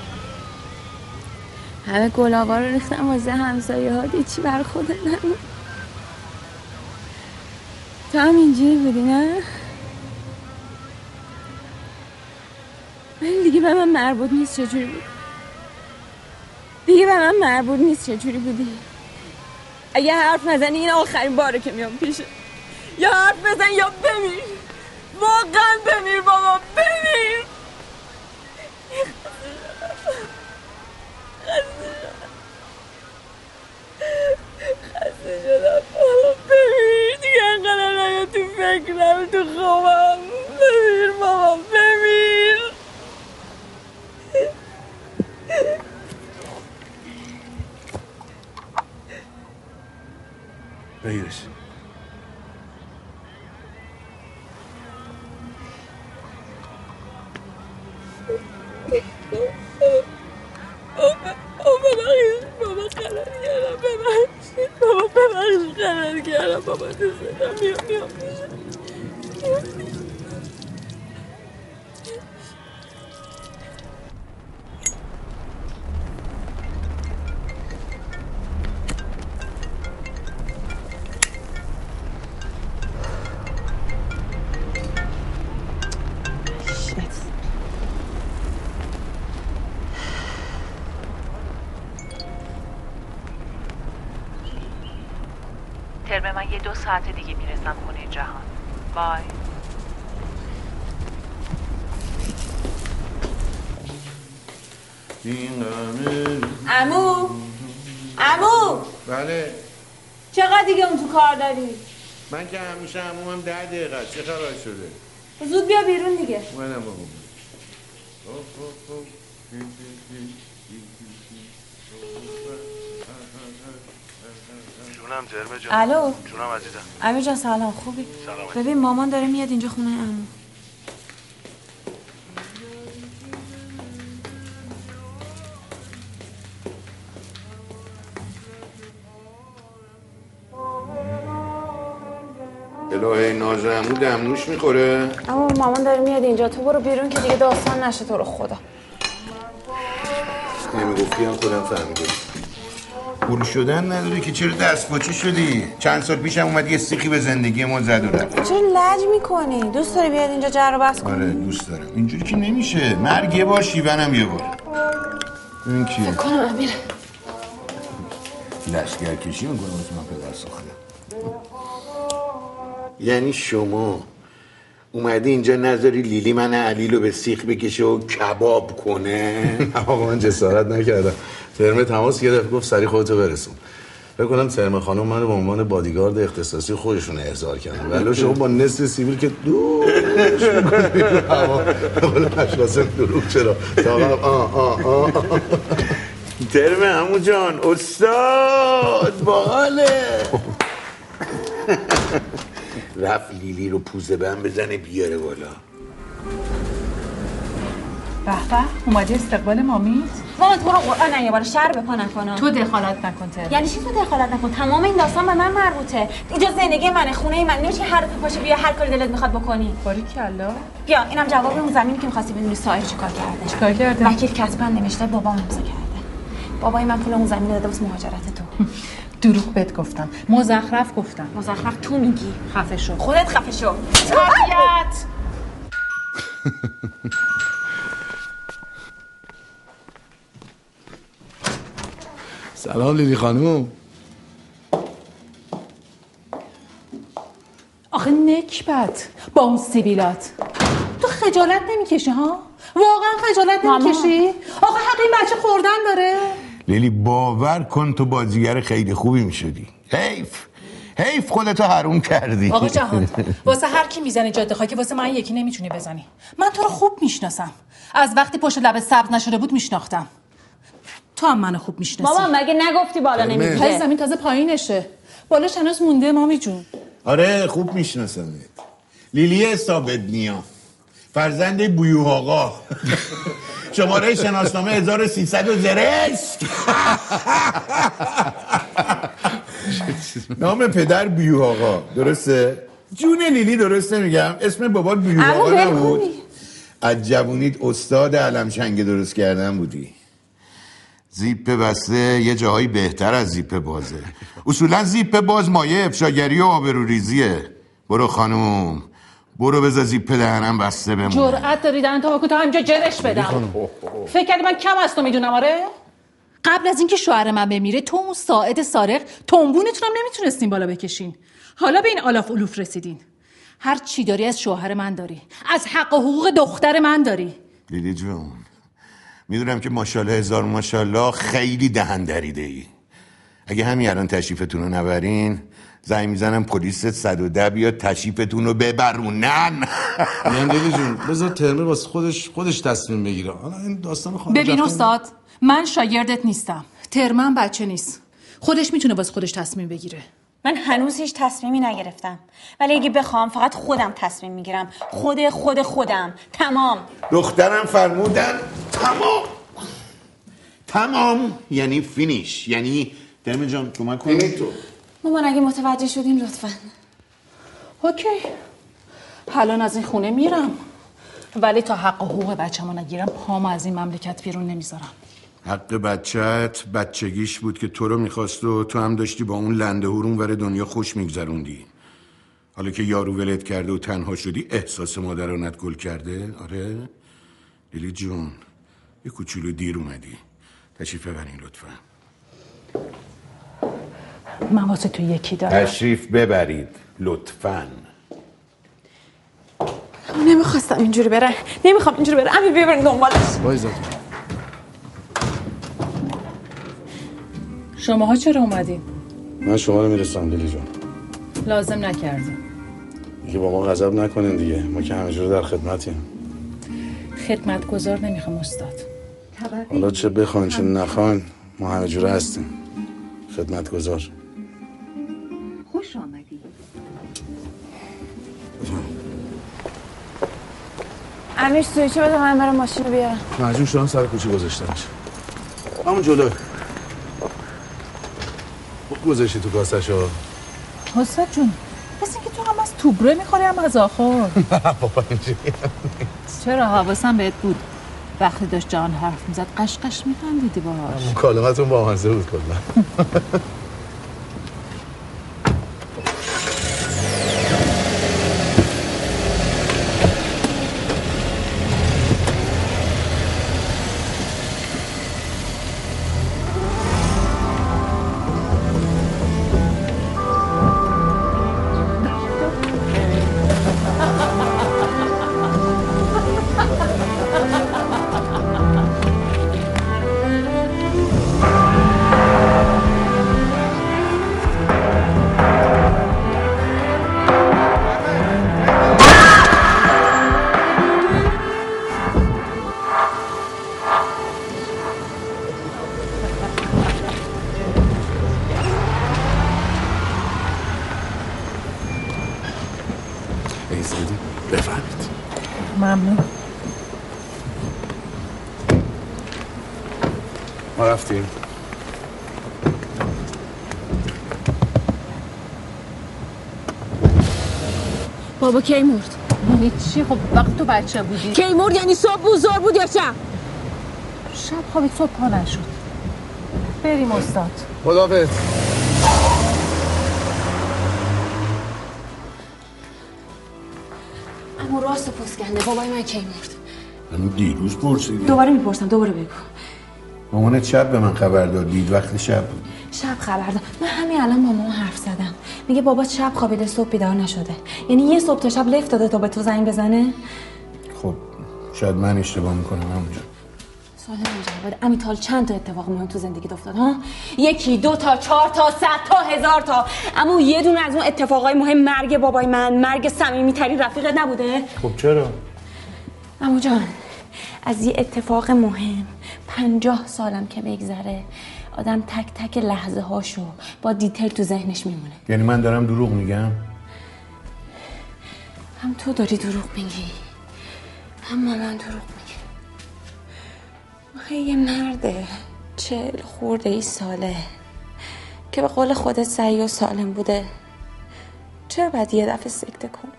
همه گلاوا رو ریختم واسه همسایه ها چی بر خود نمون تو هم اینجوری بودی نه؟ ولی دیگه به من مربوط نیست چجوری بود. دیگه به من مربوط نیست چجوری بودی. اگه حرف نزنی این آخرین باره که میام پیشه یا حرف بزن یا بمیر. واقعا بمیر بابا بمیر. نیا تو فکرم تو خوابم بمیر بابا بمیر بگیرش داری من که همیشه همومم ده دقیقه است. چه خبر شده. زود بیا بیرون دیگه. منم بابا. جونم ترمه جان. الو؟ جونم عزیزم. امیر جان سلام. خوبی؟ سلامت. ببین مامان داره میاد اینجا خونه امو نازمو دمنوش می‌خوره. اما مامان داره میاد اینجا. تو برو بیرون که دیگه داستان نشه. تو رو خدا. نمی‌گفتی هم خودم فهمیده پول شدن نداره که چرا دست پاچه شدی؟ چند سال پیشم اومد یه سیخی به زندگی ما زد و رفت. چرا لج می‌کنی؟ دوست داری بیاد اینجا جر بحث کنی؟ آره دوست دارم. اینجوری که نمیشه. مرگ یه بار شیونم یه بار. این کیه؟ کنم امیر. لشگر کشی می‌کنه واسه من پدر ساخته. یعنی شما اومدی اینجا نذاری لیلی من علی رو به سیخ بکشه و کباب کنه؟ آقا من جسارت نکردم. ترمه تماس گرفت گفت سری خودتو برسون. فکر کنم ترمه خانم منو به عنوان بادیگارد اختصاصی خودشون احضار کردن. ولی شما با نصف سیبیل که قول پشقاسم دروغ چرا؟ ترمه همو جان استاد باحاله. رفت لیلی رو پوزه بم بزنه بیاره بالا. به به اومدی استقبال مامیت مامان تو رو قرآن یه بار شر به پا نکنم تو دخالت نکن ترمه یعنی چی تو دخالت نکن؟ تمام این داستان به من مربوطه. اینجا زندگی منه خونه من نمیشه هر دفعه پاشو بیا هر کاری دلت می‌خواد بکنی. باری کلا بیا اینم جواب اون زمینی که می‌خواستی بدونی سایر چیکار کرده. چیکار کرده؟ وکیل کتبن نوشته بابام امضا کرده. بابای من پول اون زمین رو داده واسه مهاجرت تو. دروغ بهت گفتم. مزخرف گفتم. مزخرف تو میگی. خفه شو خودت خفه شو طبیعت سلام لیلی خانم آخه نکبت با اون سیبیلات. تو خجالت نمی‌کشی ها؟ واقعا خجالت نمی‌کشی؟ آخه حق این بچه خوردن داره. لیلی باور کن تو بازیگر خیلی خوبی می‌شدی حیف حیف خودتو حروم کردی. آقا جهان واسه هر کی می‌زنه جاده خاکی واسه من یکی نمی‌تونی بزنی. من تو رو خوب می‌شناسم. از وقتی پشت لب سبز نشده بود میشناختم. تو هم منو خوب می‌شناسی. مامان مگه نگفتی بالا نمی‌گیره زمین تازه پایینشه. بالاش هنوز مونده مامی جون. آره خوب میشناسمت لیلی ثابت نیا فرزند بیوه آقا. شماره شناسنامه 1300 و زرشک نام پدر بیوه آقا. درسته؟ جون لیلی درست نمیگم اسم بابات بیوه عمو آقا نبود. از جوونیت استاد علمچنگ درست کردن بودی. زیپ بسته یه جاهایی بهتر از زیپ بازه. اصولا زیپ باز مایه افشاگری و آبروریزیه. برو خانوم. برو بذار زیپ دهنم بسته بمونه. جرأت داری دهن تا تا همینجا جرش بدم فکر کردی من کم از تو می‌دونم آره؟ قبل از اینکه شوهر من بمیره تو اون ساعد سارق تنبونتون هم نمی‌تونستین بالا بکشین. حالا به این آلاف الوف رسیدین. هر چی داری از شوهر من داری. از حق و حقوق دختر من داری. لیلی جون می‌دونم که ماشاءالله هزار ماشاءالله خیلی دهن دریده ای اگه همین الان تشریفتون رو نبرین زنگ می‌زنم پلیس 110 بیاد تشریفتون رو ببرونن. یعنی لیلی جون بذار ترمه واسه خودش خودش تصمیم بگیره. حالا این داستان خانم ببین استاد من شاگردت نیستم. ترمن بچه نیست. خودش می‌تونه واسه خودش تصمیم بگیره. من هنوز هیچ تصمیمی نگرفتم. ولی اگه بخوام فقط خودم تصمیم می‌گیرم. خود خود خودم. تمام. دخترم فرمودن تمام. تمام یعنی finish. یعنی ترمه جان کمک کن. تو مامان اگه متوجه شدین لطفا. OK. الان از این خونه میرم. ولی تا حق و حقوق بچه‌مو نگیرم پامو از این مملکت بیرون نمی‌ذارم. حق بچت بچگیش بود که تو رو می‌خواست و تو هم داشتی با اون لندهور اون ور دنیا خوش میگذروندی. حالا که یارو ولت کرده و تنها شدی احساس مادرانت گل کرده؟ آره؟ لیلی جون یه کوچولو دیر اومدی. تشریف ببرین لطفا. من واسه تو یکی دارم. تشریف ببرید لطفا. نمی‌خواستم اینجوری بره. نمی‌خوام اینجوری بره. امیر ببرین دنبالش. وایزا. شماها چرا اومدین؟ من شما رو می‌رسم لیلی جان. لازم نکردیم دیگه با ما غضب نکنین دیگه. ما که همه جور در خدمتیم. خدمتگزار نمی‌خوام استاد. حالا چه بخواین چه نخواین ما همه جور هستیم. خدمتگزار. خوش امیر سویچه بده من برم ماشین رو بیارم؟ مجبور شدم سر کوچه گذاشتمش همون جلو. خوب گذاشتی تو کاسش ها حسد جون مثل اینکه تو هم از توبره می‌خوری هم از آخر. بابا اینجوری چرا حواسم بهت بود؟ وقتی داشت جان حرف می‌زد قشقش میخندیدی باهاش. مکالمتون با مزه بود کلا بابا کی مرد؟ یعنی چی؟ خب وقت تو بچه بودی. کی مرد؟ یعنی صبح بود زور بود یا شب؟ شب خوابت صبح پا نشد. بریم استاد. خدافظ اما راست پسکنده بابای من کی مرد؟ من دیروز پرسیدی دوباره می‌پرسم دوباره بگو. مامانت شب به من خبر داد دید وقت شب بود. شب خبر داد. من همین الان با مامان حرف زدم میگه بابا شب خوابیده صبح بیدار نشده. یعنی یه صبح تا شب لفت داده تا به تو زنگ بزنه. خب شاید من اشتباه می‌کنم همونجا سوال مجرد امیتال چند تا اتفاق مهم تو زندگی افتاد ها؟ یکی دو تا چهار تا صد تا هزار تا. اما یه دونه از اون اتفاقای مهم مرگ بابای من مرگ صمیمی ترین رفیقت نبوده. خب چرا؟ امو جان از یه اتفاق مهم پنجاه سالم که بگذره. آدم تک تک لحظه هاشو با دیتیل تو ذهنش میمونه. یعنی من دارم دروغ میگم؟ هم تو داری دروغ میگی هم مامان دروغ میگه آخه یه مرده چل خورده ای ساله که به قول خودت سعی و سالم بوده. چرا باید یه دفعه سکته کنه؟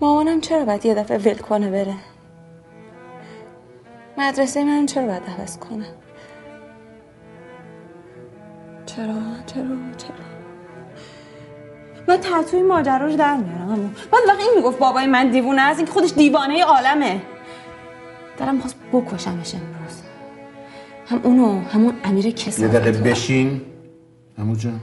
مامانم چرا باید یه دفعه ول کنه بره؟ مدرسه من چرا باید عوض کنه؟ چرا؟ چرا؟ چرا؟ من تحتوی ماجراش در میارم بعد وقتی این می‌گفت بابای من دیوونه است اینکه خودش دیوانه عالمه. دارم می‌خواست بکشمش امروز. هم اونو همون امیر یه کسافت دقیقه رو. بشین. همون جان.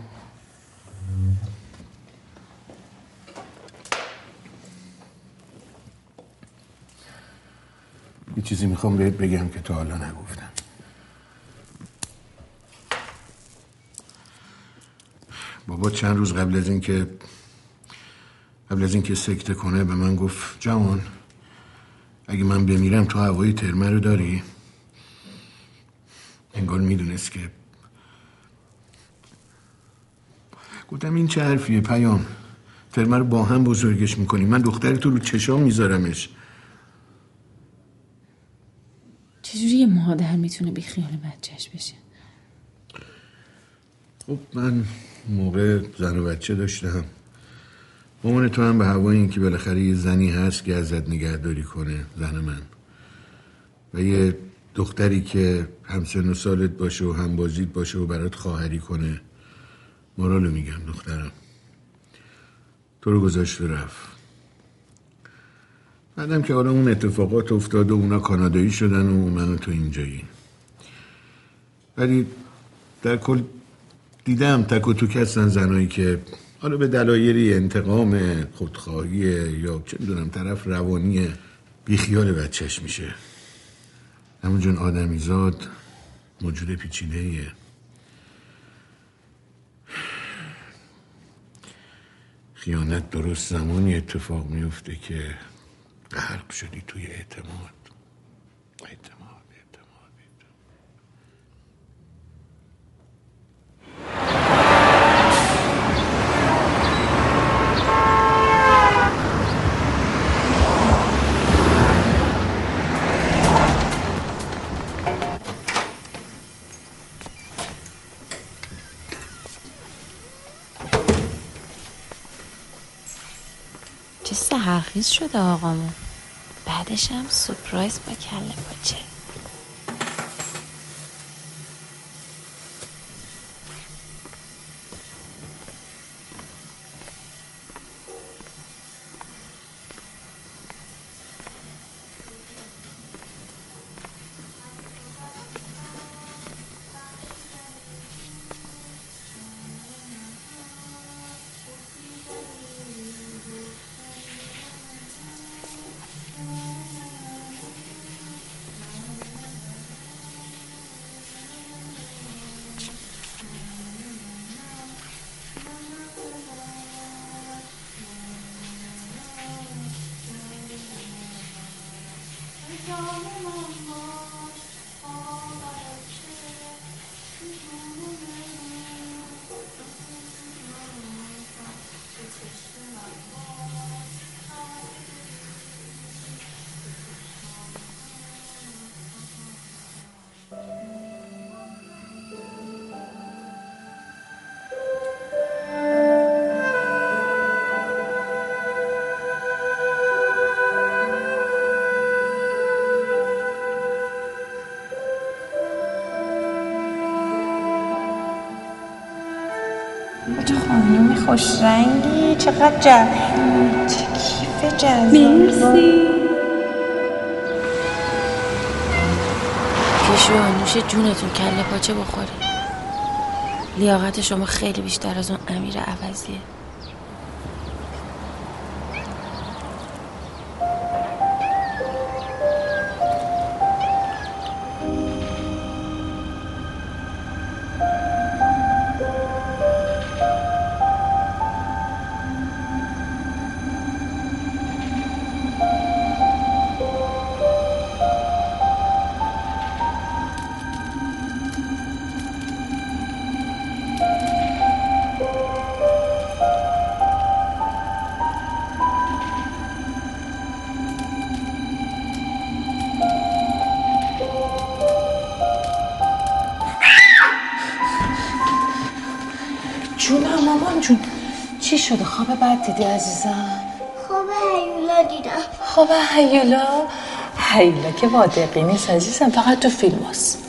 یه چیزی می‌خوام بهت بگم که تا حالا نگفتم. بابا چند روز قبل از اینکه قبل از اینکه سکته کنه به من گفت جوان اگه من بمیرم تو هوای ترمه رو داری؟ انگار می‌دونست که گفتم این چه حرفیه پیام؟ ترمه رو با هم بزرگش می‌کنیم. من دختر تو رو چشام میذارمش. چجوری یه مادر می‌تونه بی خیال بچهش بشه؟ خب من موقع زن و بچه داشتم. مامان تو هم به هوای این که بالاخره یه زنی هست که ازت نگهداری کنه زن من. و یه دختری که هم سن و سالت باشه و هم بازیت باشه و برات خواهری کنه. مارالو میگم دخترم. تو رو گذاشت رفت. بعدم که حالا اون اتفاقات افتاد و اونا کانادایی شدن و من و تو اینجایی. ولی در کل دیدم تک و توک هستن زنایی که حالا به دلایلی انتقام خودخواهی یا چه می‌دونم طرف روانی بیخیال بچهش میشه همون جون آدمیزاد موجود پیچیده ایه. خیانت درست زمانی اتفاق میفته که غرق شدی توی اعتماد, اعتماد. چه سهرخیز شده آقامون. بعدش هم سپرایز با کله پاچه. چه خانومی خوش رنگی چقدر جمعی چه کیف جذاب. پیشو نوش جونتون کله پاچه بخوری لیاقت شما خیلی بیشتر از اون امیر عوضیه. دیدی عزیزم؟ خواب هیولا دیدم. خواب هیولا؟ هیولا که واقعی نیست عزیزم فقط تو فیلم هست.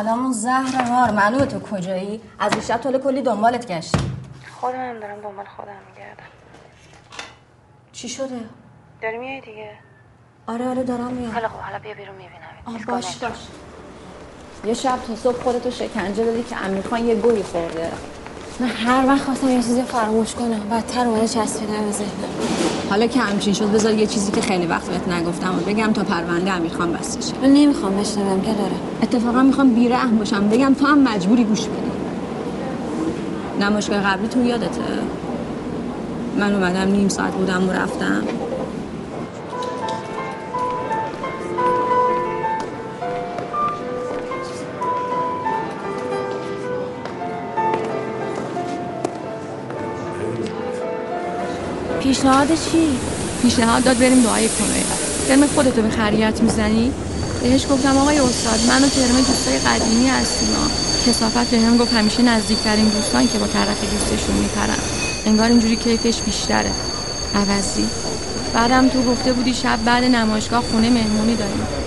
سلام و زهر مار. معلومه تو کجایی؟ از دیشب طول کلی دنبالت گشتیم. خودم هم دارم دنبال خودم میگردم. چی شده؟ داری میای دیگه؟ آره آره دارم میام. حالا خب حالا بیا بیرون می‌بینم. باش باش. یه شب تا صبح خودتو شکنجه دادی که امیر خان یه گویی خورده. من هر وقت خواستم یه چیزی فراموش کنم بدتر اومده چسبیدن به ذهنم. حالا که همچین شد بذار یه چیزی که خیلی وقت بهت نگفتم و بگم تا پرونده امیر خان بسته شه من نمی‌خوام بشنوم که داره. اتفاقا می‌خوام بیرحم باشم بگم تو هم مجبوری گوش بدی. نمایشگاه قبلی تو یادته؟ من اومدم نیم ساعت بودم و رفتم. پیشنهاد چی؟ پیشنهاد داد بریم دعای کنه. ترم خودتو به خریت می‌زنی؟ بهش گفتم آقای استاد من و ترم دوستای قدیمی هستیم. کسافت بهم گفت همیشه نزدیکترین دوستان که با طرف دوستشون میپرن. انگار اینجوری کیفش بیشتره. عوضی. بعدم تو گفته بودی شب بعد نمایشگاه خونه مهمونی داریم.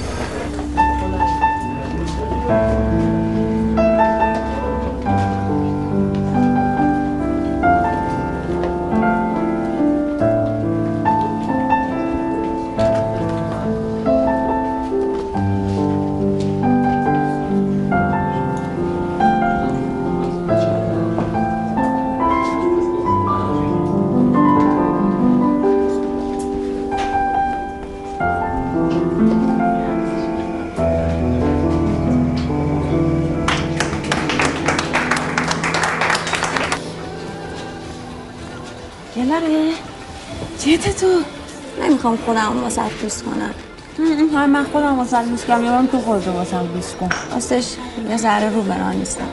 نمی‌خوام خودم واسه دوست کنم. هم من خودم واسه دوست کنم. یا تو خودتو واسه دوست کن. راستش یه ذره رو بران نیستم.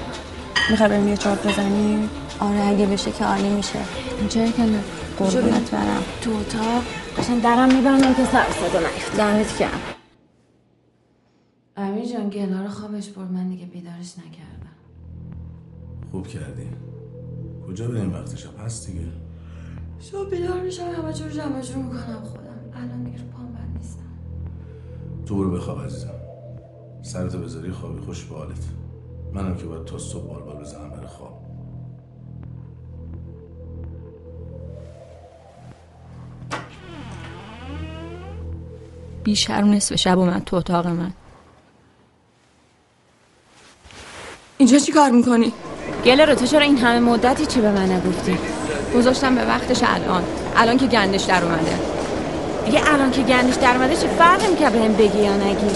می‌خوای بریم یه چارت بزنیم آره اگه بشه که عالی میشه. چه کنه؟ قربونت برم. تو اتاق. قشن درم میبندم که سر صدا نیفت دمت گرم. امیر جان گلا رو خوابش برد من دیگه بیدارش نکردم. خوب کردی. کجا بریم وقت شب هست دیگه. شب بیدار میشم همه جور جمع جور می‌کنم. خودم الان دیگه رو پام بند نیستم. تو برو بخواب عزیزم. سرتو بذاری خوابی خوش به حالت. منم که باید تا صبح بال بال بزنم برای خواب. بیشتر نصف شب اومد تو اتاق من. اینجا چی کار می‌کنی؟ گله رو تو چرا این همه مدتی چی به من نگفتی؟ گذاشتم به وقتش الان. الان که گندش در اومده. دیگه الان که گندش در اومده چه فرقی می‌کنه بهم بگی یا نگی؟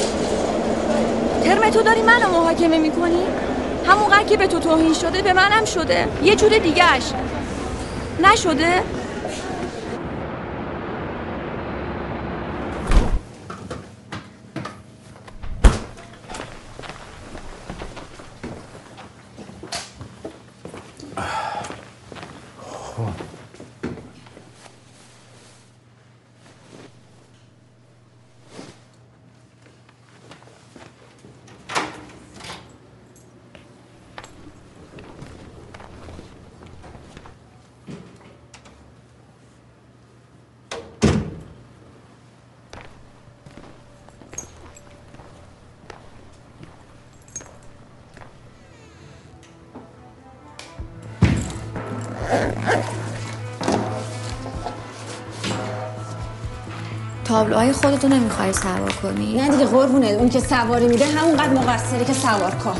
ترم تو داری منو محاکمه می‌کنی؟ همونقدر که به تو توهین شده به منم شده. یه جور دیگهش نشده؟ تابلوهای خودتو نمی‌خوای سوار کنی؟ نه دیگه قربونه. اون که سواری میده همونقدر مقصره که سوار کن.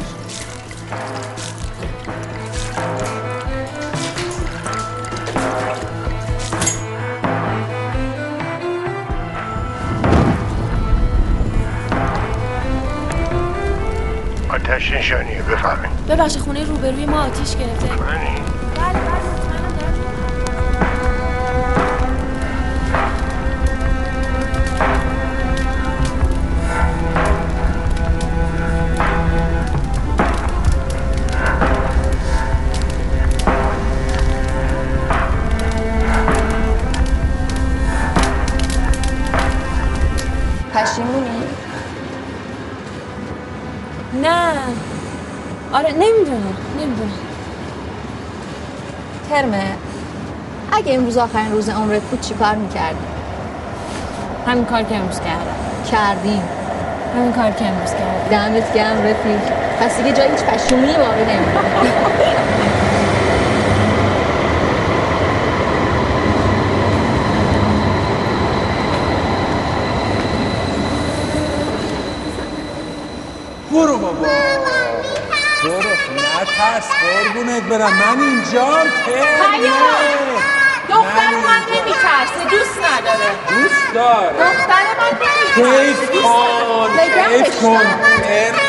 آتش نشانیه بفهمین ببخش خونه روبروی ما آتیش گرفته. ترمه. اگه امروز آخرین روز عمرت بود چی کار می‌کردی؟ همین کار که امروز کردم. کردیم همین کار که امروز کردم. دمت گرم رفیق. پس دیگه جای هیچ پشیمونی باقی نمیمونه برو بابا برو نترس قربونت برم. من اینجام حیات دختر من نمیترسه. دوست نداره. دوست دار دختر من نمیترسه. دوست کن. حیف کن. ترمه.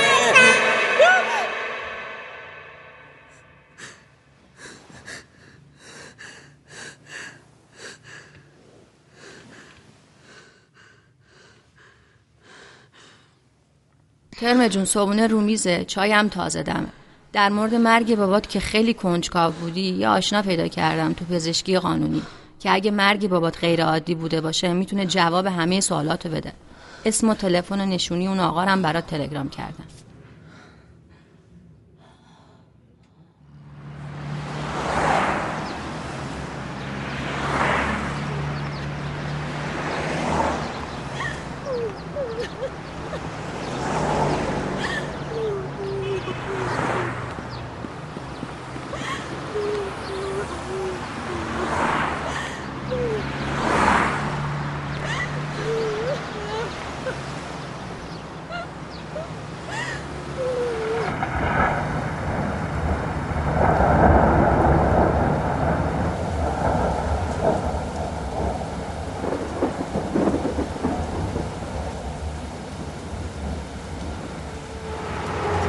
ترم جون صبونه رو میزه چایم تازه دمه. در مورد مرگ بابات که خیلی کنجکاو بودی یا آشنا پیدا کردم تو پزشکی قانونی که اگه مرگ بابات غیر عادی بوده باشه می‌تونه جواب همه سوالاتو بده. اسم و تلفن و نشونی اون آقا هم برات تلگرام کردم.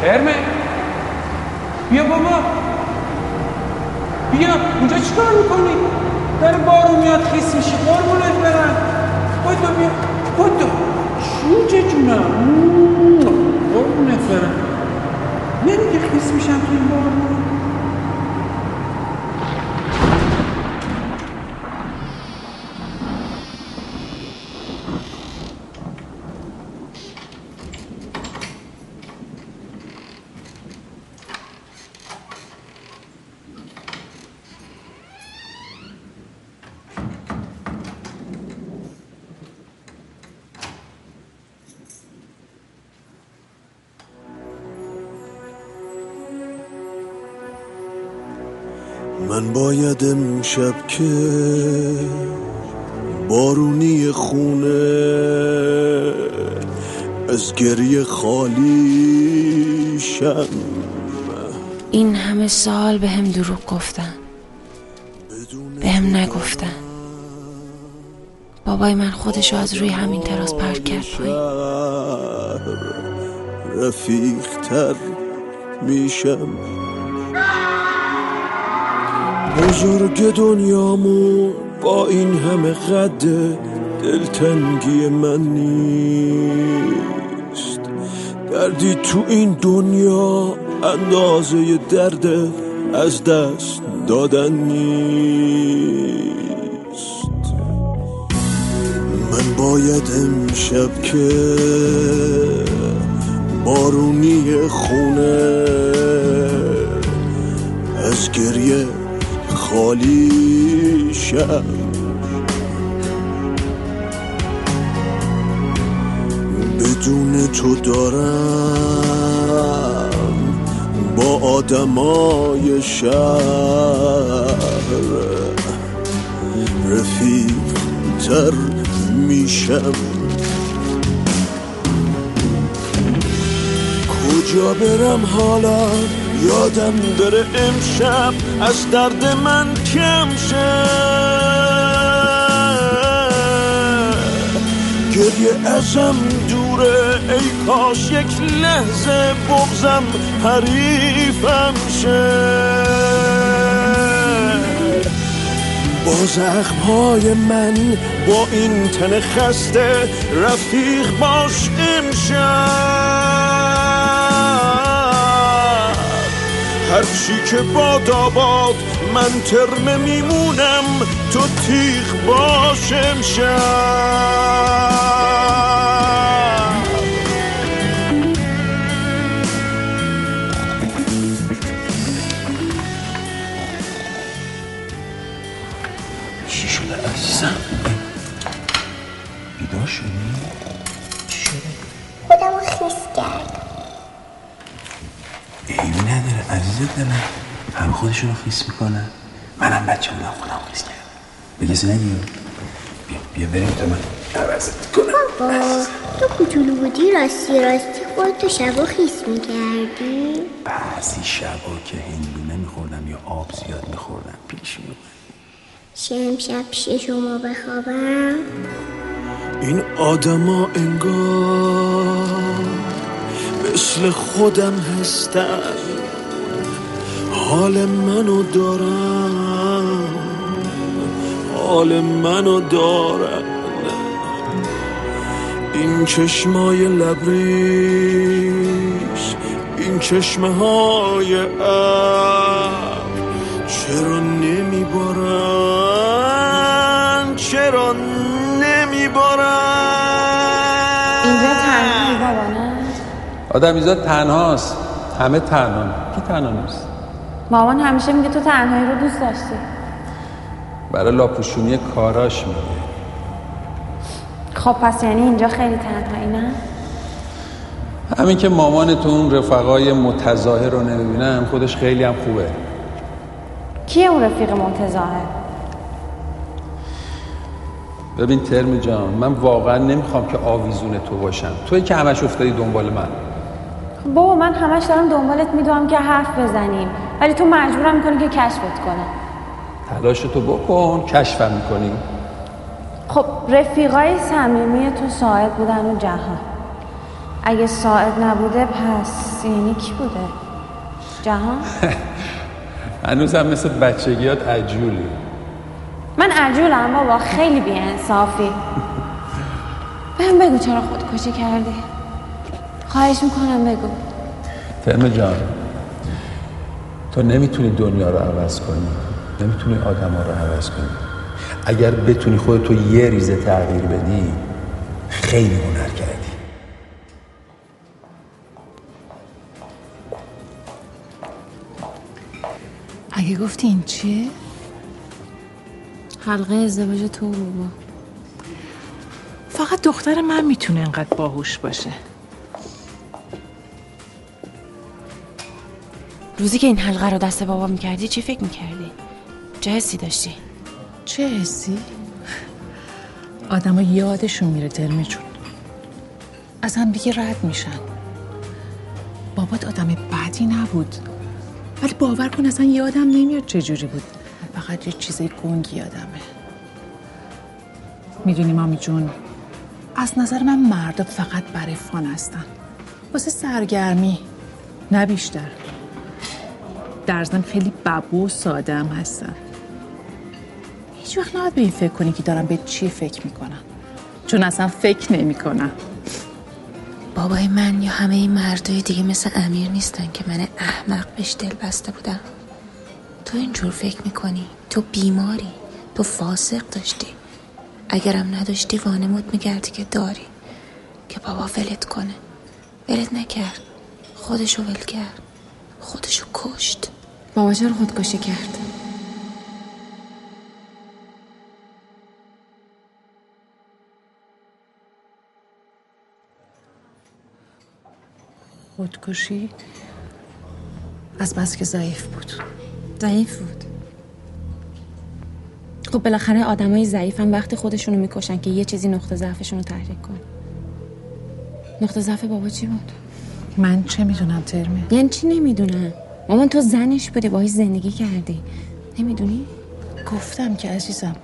ترمه. بیا بابا. بیا. اونجا چیکار می‌کنی؟ داره بارون میاد خیس میشی قربونت بدو بیا. بدو جوجه جونم. قربونت برم. نمیگه خیس میشم تو این بارون. باید امشب که بارونی خونه از گریه خالی شم. این همه سال به هم دروغ گفتن. به هم نگفتن. بابای من خودشو از روی همین تراس پرت کرد پایین. رفیقتر میشم. بزرگ دنیامون با این همه قد دلتنگی من نیست. دردی تو این دنیا اندازه درد از دست دادن نیست. من باید امشب که بارونی خونه از گریه خالی شم بدون تو دارم با آدمای شهر. رفیق تر میشم. کجا برم حالا؟ یادم بره امشب از درد من کم گریه ازم دوره ای کاش یک لحظه بغزم حریفم شه با زخم های من با این تن خسته رفیق باش امشب. هرچی که باد آباد من ترمه میمونم تو تیغ باش امشب. عزیزت دلم. هم خودشون رو خیس می‌کنن. منم بچه بودم خودم خیس کردم. به کسی نگی؟ بیا بیا بریم تا من عوضت کنم. بابا تو کوچولو بودی؟ راستی راستی خودتو شبا خیس می‌کردی؟ بعضی شبا که هندونه میخوردم یا آب زیاد میخوردم پیش میومد شم شب پیش شما بخوابم. این آدما انگار مثل خودم هستن. حال منو دارن حال منو دارن. این چشمای لبریش این چشمه های ابر چرا نمیبارن؟ چرا نمیبارن؟ اینجا تنهایی بابا نه؟ آدمیزاد تنهاست. همه تنها کی تنها نیست مامان همیشه میگه تو تنهایی رو دوست داشتی. برای لاپوشونی کاراش میگه. خب پس یعنی اینجا خیلی تنهایی نه؟ همین که مامانتون رفقای متظاهر رو نمی‌بینم خودش خیلی هم خوبه. کیه اون رفیق متظاهر؟ ببین ترم جان من واقعا نمی‌خوام که آویزون تو باشم. توی که همش افتادی دنبال من. بابا من همش دارم دنبالت میدوام که حرف بزنیم. ولی تو مجبورم می‌کنی که کشفت کنم. تلاش تو بکن کشفم می‌کنی. خب رفیقای صمیمی تو ساعد بودن و جهان. اگه ساعد نبوده پس یعنی کی بوده؟ جهان؟ هنوز هم مثل بچگیات عجولی. من عجولم بابا خیلی بیانصافی. بهم بگو چرا خودکشی کردی. خواهش می‌کنم بگو. ترم جان تو نمی‌تونی دنیا رو عوض کنی نمی‌تونی آدم ها رو عوض کنی. اگر بتونی خودتو یه ریزه تغییر بدی خیلی هنر کردی. اگه گفتی این چیه؟ حلقه ازدواج تو بابا فقط دختر من می‌تونه انقدر باهوش باشه. روزی که این حلقه رو دست بابا می‌کردی چی فکر می‌کردی؟ چه حسی داشتی؟ چه حسی؟ آدم یادشون میره ترمه جون. از هم دیگه رد میشن. بابات آدم بدی نبود. ولی باور کن اصلا یادم نمیاد چجوری بود. فقط یه چیزای گنگی یادمه. می‌دونی مامی جون از نظر من مردا فقط برای فان هستن. واسه سرگرمی نه بیشتر. در ضمن خیلی ببو و ساده هم هستن. هیچ وقت نباید به این فکر کنی که دارم به چی فکر می‌کنم. چون اصلا فکر نمی‌کنم. بابای من یا همه این مردای دیگه مثل امیر نیستن که من احمق بهش دل بسته بودم. تو اینجور فکر می‌کنی؟ تو بیماری؟ تو فاسق داشتی؟ اگرم نداشتی وانمود میگردی که داری. که بابا ولت کنه. ولت نکرد. خودشو ول کرد. خودشو کشت. بابا چرا خودکشی کرد. خودکشی از بس که ضعیف بود. ضعیف بود. خب بالاخره آدمای ضعیفن وقتی خودشونو می‌کشن که یه چیزی نقطه ضعفشون رو تحریک کنه نقطه ضعف بابا چی بود؟ من چه می‌دونم ترمه؟ یعنی چی نمی‌دونم؟ مامان تو زنش بودی باهاش زندگی کردی. نمی‌دونی؟ گفتم که عزیزم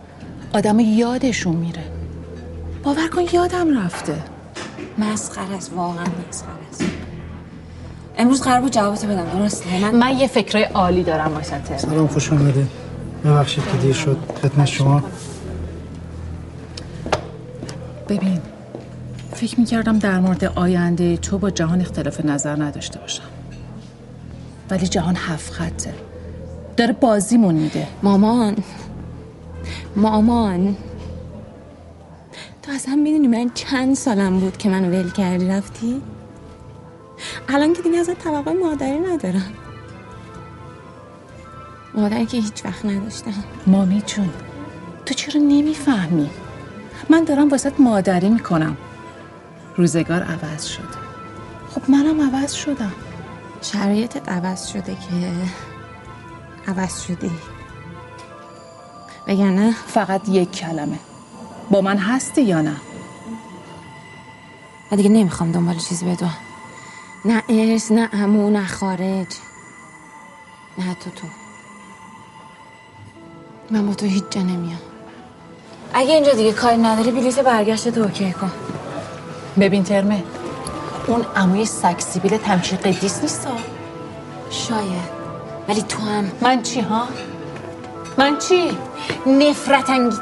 آدم یادشون میره. باور کن یادم رفته. مسخره است واقعا مسخره است. امروز قرار بود جوابتو بدم درسته؟ من من یه فکرای عالی دارم واسه سلام خوش آمده ببخشید که دیر شد. خدمت شما. ببین فکر می‌کردم در مورد آینده تو با جهان اختلاف نظر نداشته باشم. ولی جهان هفت خطه. داره بازیمون میده. مامان. مامان. تو اصلا می‌دونی من چند سالم بود که من ول کردی رفتی؟ الان که دیگه ازت توقع مادری ندارم. مادری که هیچ وقت نداشتم. مامی جون تو چرا نمی‌فهمی؟ من دارم واسط مادری می‌کنم. روزگار عوض شده. خب منم عوض شدم. شرایطت عوض شده که عوض شدی. وگرنه فقط یک کلمه. با من هستی یا نه؟ دیگه نمی‌خوام دنبال چیزی بدوم نه ارث نه امو نه خارج. نه حتی تو. من با تو هیچ جا نمیام. اگه اینجا دیگه کاری نداری بلیت برگشت تو اوکی کن. ببین ترمه اون عموی سکسیبیل تمچی قدیس نیست شاید. ولی تو هم. من چی ها؟ من چی؟ نفرت انگیز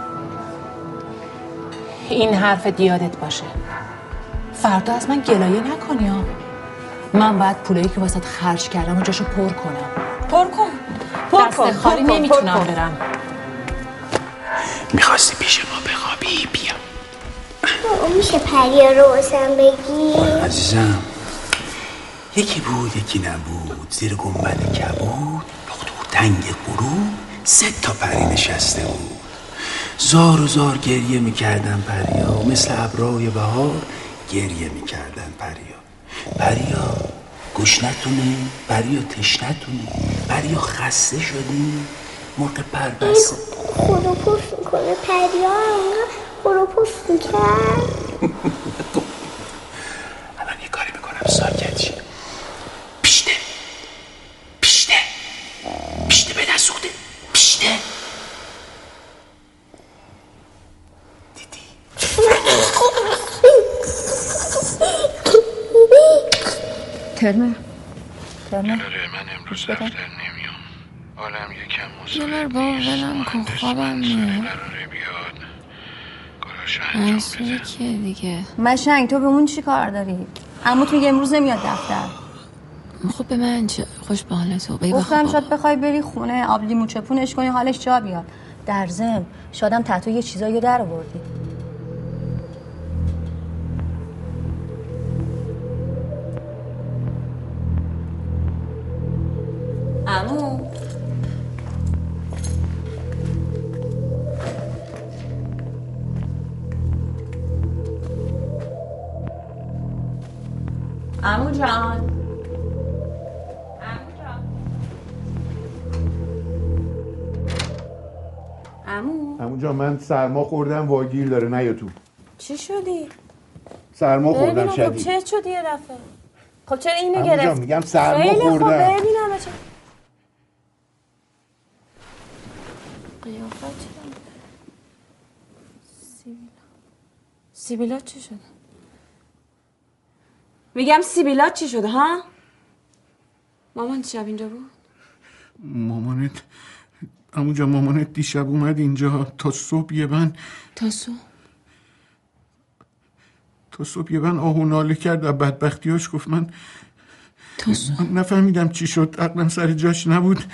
این حرف دیادت باشه. فردا از من گلایه نکنی ها. من باید پولایی که واسط خرج کردم و جاشو پر کنم. پر کن. پر دست کن خالی پر کن، نمی‌تونم پر کن. برم. می‌خواستی پیش ما بخوابی؟ بیا. بابا میشه پریا رو واسم بگی؟ عزیزم. یکی بود یکی نبود. زیر گنبد کبود. و تنگ غروب سه تا پری نشسته بود. زار و زار گریه می‌کردن پریا. مثل ابرای بهار گریه می‌کردن پریا. پریا گشنتونه پریا تشنتونه پریا خسته شدی مرغ پربسته خدا پف می‌کنه پریا. خدا پف می‌کرد. الان یه کاری می‌کنم ساکت شی. پیشته. پیشته. پیشته به نسوخته پیشته. ترمه. ترمه. آره من امروز دفتر نمیام. حالم یکم ولم کن خوابم میاد. قراره بیاد. دیگه؟ مشنگ تو به اون چی کار داری؟ عموت میگه امروز نمیاد دفتر. خب به من چه خوش به حال تو بی گفتم. شاید بخوای بری خونه آب لیمو چپونش کنی حالش جا بیاد در ضمن شادم تحت یه چیزایی رو در آوردی. عمو جان. عمو. همونجا من سرما خوردم واگیر داره نیا تو. چی شدی؟ سرما خوردم ببینم خب چه شدی یه دفعه؟ خب چرا اینو عمو جان، گرفت میگم سرما خیلی خوردم. خب ببینم چه قیافت چرا سیبیلا. سیبیلا چی شده؟ میگم سیبیلا چی شده ها؟ مامان شب اینجا بود؟ مامانت همونجا مامانت دیشب اومد اینجا. تا صبح یه من تا صبح؟ تا صبح یه من آهو ناله کرد و بدبختیاش گفت من تا صبح؟ من نفهمیدم چی شد عقلم سر جاش نبود.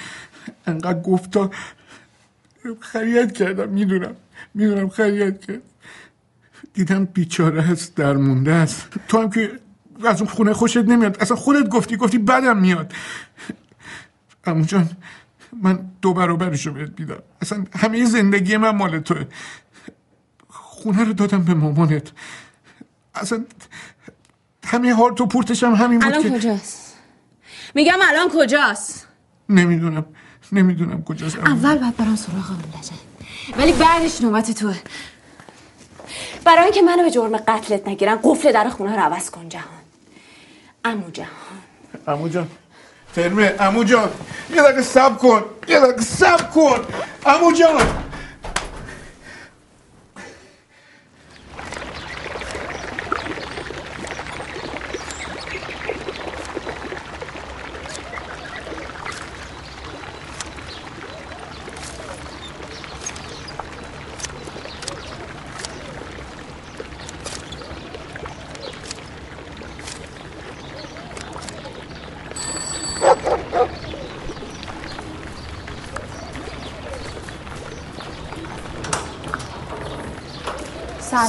انقدر گفت تا خریت کردم می‌دونم می‌دونم خریت کرد. دیدم بیچاره هست درمونده است تو هم که از اون خونه خوشت نمیاد. اصلا خودت گفتی گفتی بدم میاد. امو جان من دو برابرشو بهت میدم. اصلا همه زندگی من مال توه. خونه رو دادم به مامانت. اصلا همه حال تو پورتش هم همین بود الان که کجاست؟ میگم الان کجاست؟ نمی‌دونم. نمی‌دونم کجاست. اول باید برم سراغ لجن ولی بعدش نوبت توه. برای اینکه منو به جرم قتلت نگیرن قفل در خونه رو عوض کن جهان. امو جهان امو جان. ترمه امو جان. یه دقیقه سب کن یه دقیقه سب کن. امو جان.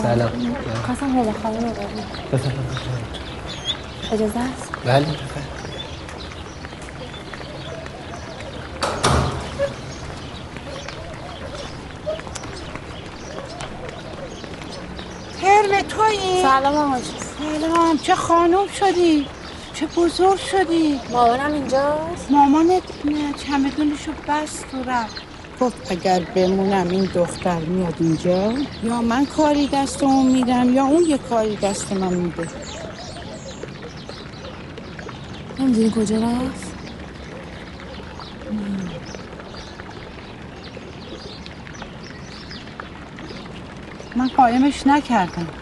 سلام. خواستم حوله خانم رو ببینم. اجازه هست بله. ترم تویی؟ سلام آقا سلام. چه خانوم شدی؟ چه بزرگ شدی؟ مامانم اینجاست؟ مامانت نه چمدونشو بست و رفت. گفت اگر بمونم این دختر میاد اینجا یا من کاری دست اون میدم یا اون یه کاری دست من میده. نمی‌دونی کجا رفت؟ من قایمش نکردم.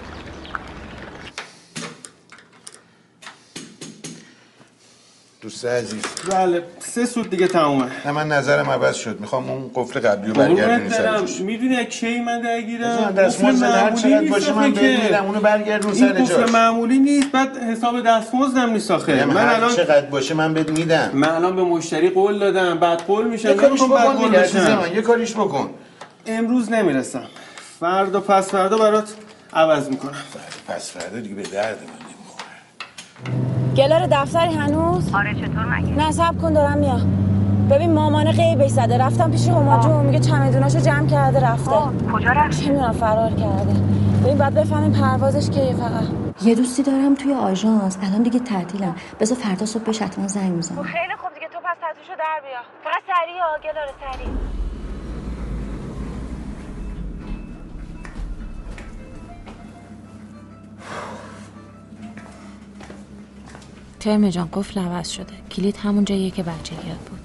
دوست عزیز. بله سه سود دیگه تمومه. نه من نظرم عوض شد. می‌خوام اون قفل قبلی رو برگردونی سر جاش. می‌دونی کی من درگیرم؟ دستمزد هر چقدر باشه من میدم اونو برگردون این سر قفل جاش. معمولی نیست بعد حساب دستمزدم نیست آخه. من الان چقدر باشه من بهت میدم. من الان به مشتری قول دادم بعد قول میشم یه کاریش بعد بکن قول یه کاریش بکن. امروز نمی‌رسم. فردا پس فردا برات عوض می‌کنم. پس فردا دیگه به درد من گلار دفتری هنوز؟ آره چطور مگه؟ نه سب کن دارم میام. ببین مامان غیبش زده رفتم پیش هما جون میگه چمدوناشو جمع کرده رفته. کجا رفت چه می‌دونم فرار کرده. ببین باید بفهمیم پروازش کیه فقط. یه دوستی دارم توی آژانس. الان دیگه تعطیلم. بذار فردا صبح بهش حتما زنگ می‌زنم خیلی خوب دیگه. تو پس تتوشو در بیا. فقط سریع گلاره سریع. ترم جان قفل عوض شده. کلید همون جاییه که بچگیات بود.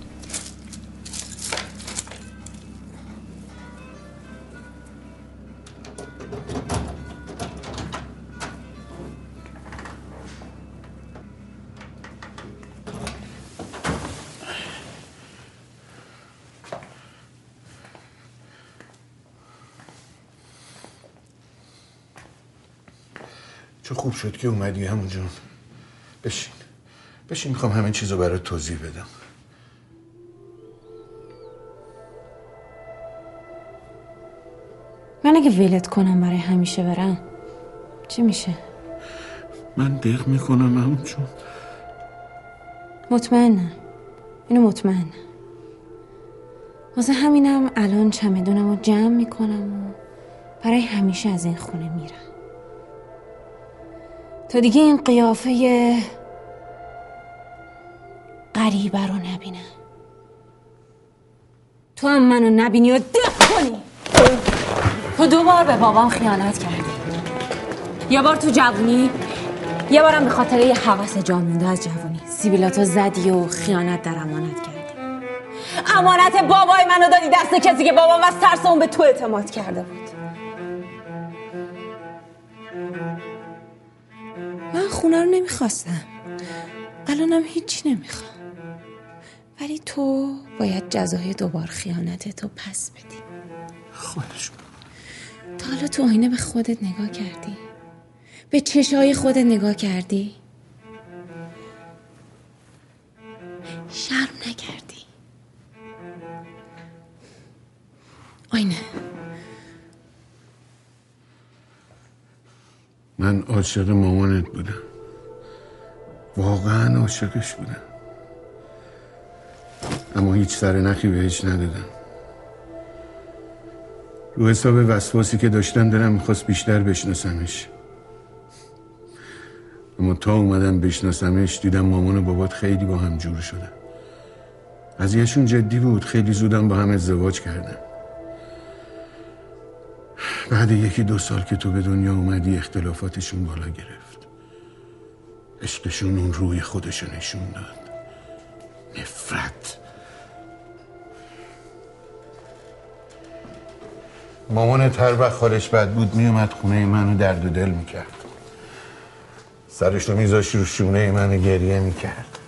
چه خوب شد که اومدی همون جون. بشین. بشین می‌خوام همه چیزو برات توضیح بدم. من اگه ولت کنم برای همیشه برم چی میشه؟ من دق می‌کنم همون جون. مطمئنم. اینو مطمئنم. واسه همینم الان چمدونم رو جمع می‌کنم و برای همیشه از این خونه میرم. تا دیگه این قیافه غریبه رو نبینم تو هم منو نبینی و دق کنی. تو دو بار به بابام خیانت کردی. یه بار تو جوونی؟ یه بارم به خاطر یه حوث جان مونده از جوونی. سیبیلاتو زدی و خیانت در امانت کردی. امانت بابای منو دادی. دست کسی که بابام از ترس اون به تو اعتماد کرده بود. من خونه رو نمی‌خواستم. الانم هیچی نمی‌خوام. ولی تو باید جزای دوبار خیانت تو پس بدی. خودش تا حالا تو آینه به خودت نگاه کردی؟ به چشای خودت نگاه کردی؟ شرم نکردی؟ آینه. من عاشق مامانت بودم. واقعا عاشقش بودم. اما هیچ سر نخی بهش ندادم. رو حساب وسواسی که داشتم دلم می‌خواست بیشتر بشناسمش. اما تا اومدم بشناسمش دیدم مامان و بابات خیلی با هم جور شدن. قضیهشون جدی بود خیلی زودم با هم ازدواج کردن. بعد یکی دو سال که تو به دنیا اومدی اختلافاتشون بالا گرفت. عشقشون اون روی خودشو نشون داد. نفرت. مامانت هر وقت حالش بد بود میومد خونه منو درد و دل می‌کرد. سرش رو میذاشت رو شونه منو گریه می‌کرد.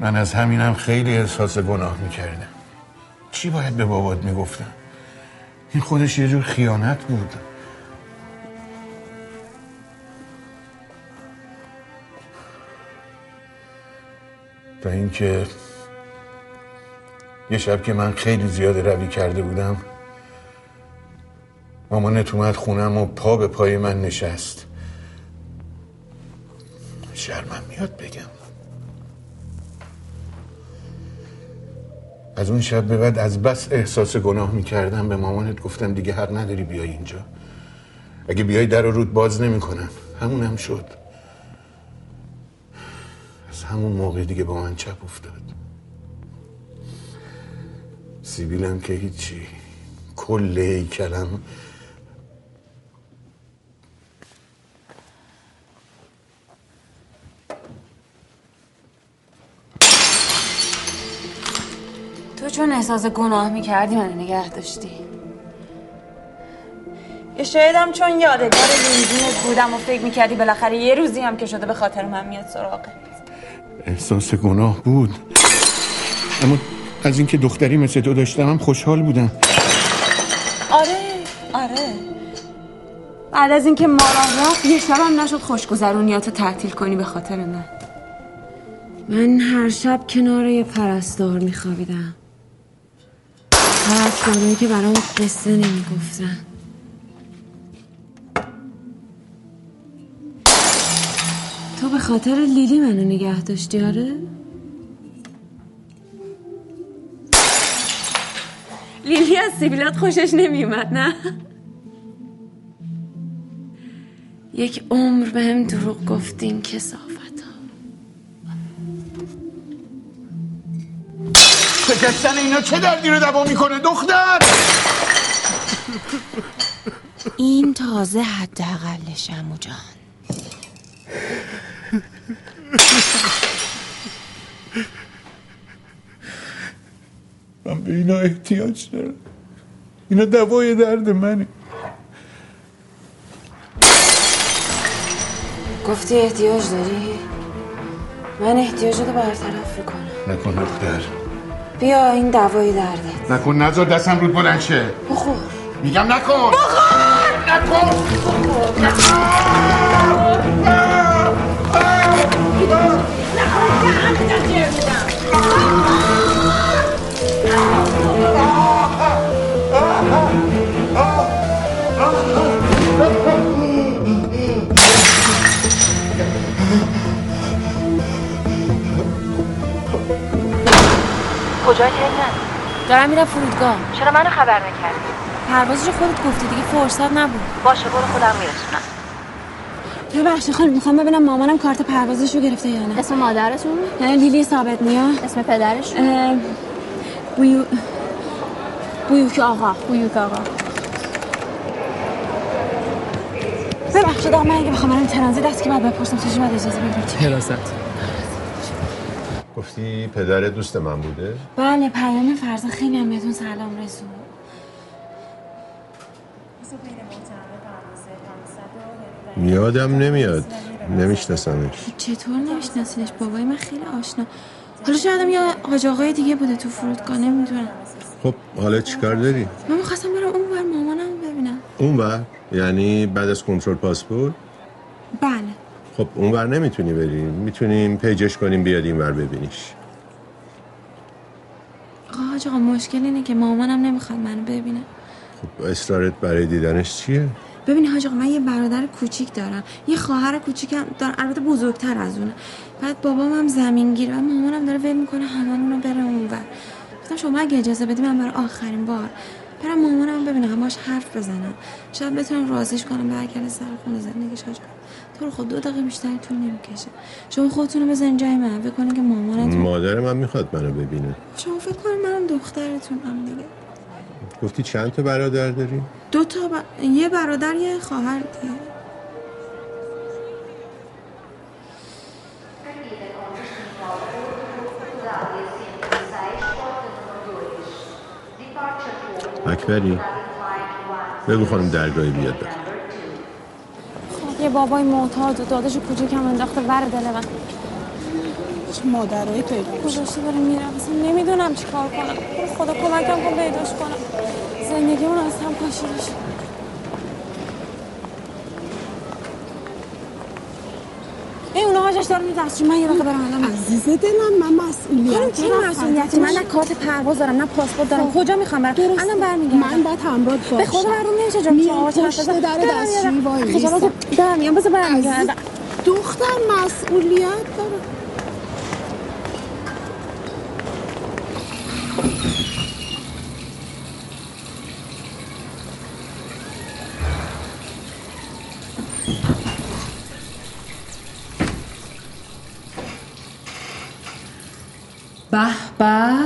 من از همینم خیلی احساس گناه می‌کردم. چی باید به بابات می‌گفتم؟ این خودش یه جور خیانت بود. تا اینکه یه شب که من خیلی زیاد روی کرده بودم مامانت اومد خونم و پا به پای من نشست. شرمم میاد بگم. از اون شب به بعد از بس احساس گناه می‌کردم. به مامانت گفتم دیگه حق نداری بیای اینجا. اگه بیای در رود باز نمی‌کنم. همون هم شد. همون موقع دیگه با من چپ افتاد. سیبیلم که هیچی کل هیکلم. تو چون احساس گناه می‌کردی من نگه داشتی. یه شایدم چون یادگار لیمزینت بودم و فکر می‌کردی بالاخره یه روزی هم که شده به خاطر من میاد سراغت. احساس گناه بود. اما از اینکه دختری مثل تو داشتم هم خوشحال بودم. آره آره. بعد از اینکه ماران رفت یه شبم نشد خوشگذرونیاتو تعطیل کنی به خاطر من. من هر شب کنار یه پرستار میخوابیدم. پرستارایی که برام قصه نمی‌گفتن. تو به خاطر لیلی منو نگه داشتی آره؟ لیلی از سیبیلات خوشش نمیومد نه؟ یک عمر به هم دروغ گفتین کسافت شکستن اینا چه دردی رو دوا می‌کنه دختر این تازه حداقلش عمو جان من به اینا احتیاج دارم. اینا دوای درد منه. گفتی احتیاج داری؟ من احتیاج رو برطرف می‌کنم. نکن دختر. بیا این دوایی درده. نکن نذار دستم رود بلند شه. بخور. میگم نکن. کجای تهران؟ دارم میرم فرودگاه. چرا منو خبر نکردی؟ پروازشو خودت گفتی دیگه فرصت نبود. باشه برو خودم میرسونم. ببخشید خانم می‌خوام ببینم مامانم کارت پروازشو گرفته یا نه. اسم مادرتون؟ لیلی ثابت نیا. اسم پدرش؟ بویو بویوک آقا. بویوک آقا. ببخشید آقا من اگه بخوام برم ترانزیت دست که بعد بپرسم چجوری باید اجازه بگیرید حراست گفتی پدر دوست من بوده؟ بله پیام فرزا خیلی هم بهتون سلام رسون. یادم نمیاد. نمیشناسمش. چطور نمیشناسینش؟ بابای من خیلی آشنا. حالا شاید یا حاج آقای دیگه بوده تو فرودگاه نمی‌دونم. خب حالا چیکار داری؟ من می‌خواستم برم اون بر مامانم ببینم. اون بر یعنی بعد از کنترل پاسپورت؟ بله. خب اون بر نمی‌تونی بری. می‌تونیم پیجش کنیم بیاد این بر ببینیش. آقا آقا مشکل اینه که مامانم نمی‌خواد منو ببینه. خب اصرارت برای دیدنش چیه؟ ببینی حاج آقا من یه برادر کوچیک دارم. یه خواهر کوچیکم دارم. البته بزرگتر از اونه. بعد بابام هم زمینگیر و مامانم داره ول می‌کنه هممون رو بره اونور گفتم شما اگه اجازه بدی من برای آخرین بار برم مامانم ببینم. باش حرف بزنم شاید بتونم راضیش کنم برگرده سر خونه زندگیش حاج آقا. تو رو خود دو دقیقه بیشتر طول نمی‌کشه. شما خودتون رو بزنین جای من. فکر کنین که مامانتون مادر من می‌خواد منو ببینه. شما فکر کنین منم دخترتونم دیگه. گفتی چند تا برادر داری؟ دو تا ب... یه برادر یه خواهر دیگه. اکبری بگو خانم درگاهی بیاد. بکن خب یه بابای معتاد و داداش کوچیکم انداخته ور دل من چه مادرایی پیدا گذاشته داره میره. اصلا نمی‌دونم چی کار کنم. خدا کمکم کن پیداش کنم. زندگیمون از هم پاشیده شد این اونا هاجش میره دستشون من یه دقیقه برم الان. عزیز دلم من مسئولیت؟ چه مسئولیتی من نه کارت پرواز دارم نه پاسپورت دارم. کجا می‌خوام برم؟ الان برمیگردم. من باید همراه باشم به خدا برام نمیشه جا میام پشت در دستشویی وای خجالت دارم میام بذار برمیگردم دختر مسئولیت داره. به به.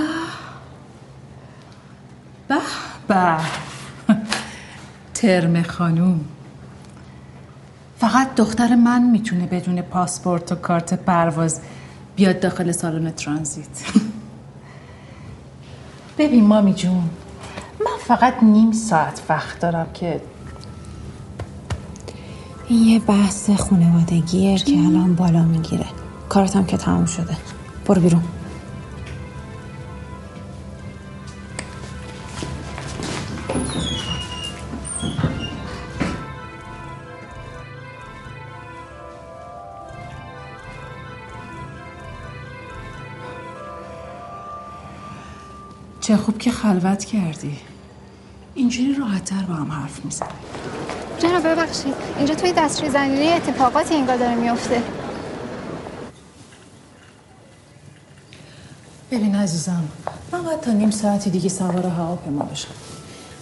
به به. ترم خانوم. فقط دختر من می‌تونه بدون پاسپورت و کارت پرواز بیاد داخل سالن ترانزیت. ببین مامی جون من فقط نیم ساعت وقت دارم که این یه بحث خانوادگیه که الان بالا می‌گیره. کارتم که تمام شده. برو بیرون. خلوت کردی. اینجوری راحتتر با هم حرف می‌زنی. جناب ببخشید. اینجا توی دستشوی زنینه اتفاقاتی انگار داره میفته ببین عزیزم من باید تا نیم ساعتی دیگه سوار هواپیما بشم.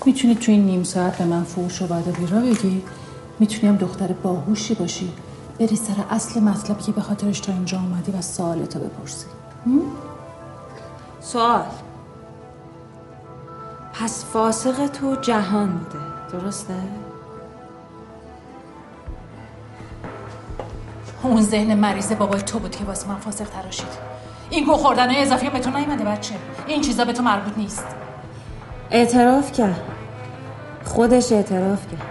می‌تونی توی این نیم ساعت به من فوش و بعد بیرا بگی می‌تونی هم دختر باهوشی باشی. بری سر اصل مطلبی که به خاطرش تا اینجا اومدی و سوالتو بپرسی. سوال؟ پس فاسق تو جهان بوده. درسته؟ اون ذهن مریض بابای تو بود که واسه من فاسق تراشید. این گو خوردن اضافی به تو نیومده بچه. این چیزا به تو مربوط نیست. اعتراف کرد. خودش اعتراف کرد.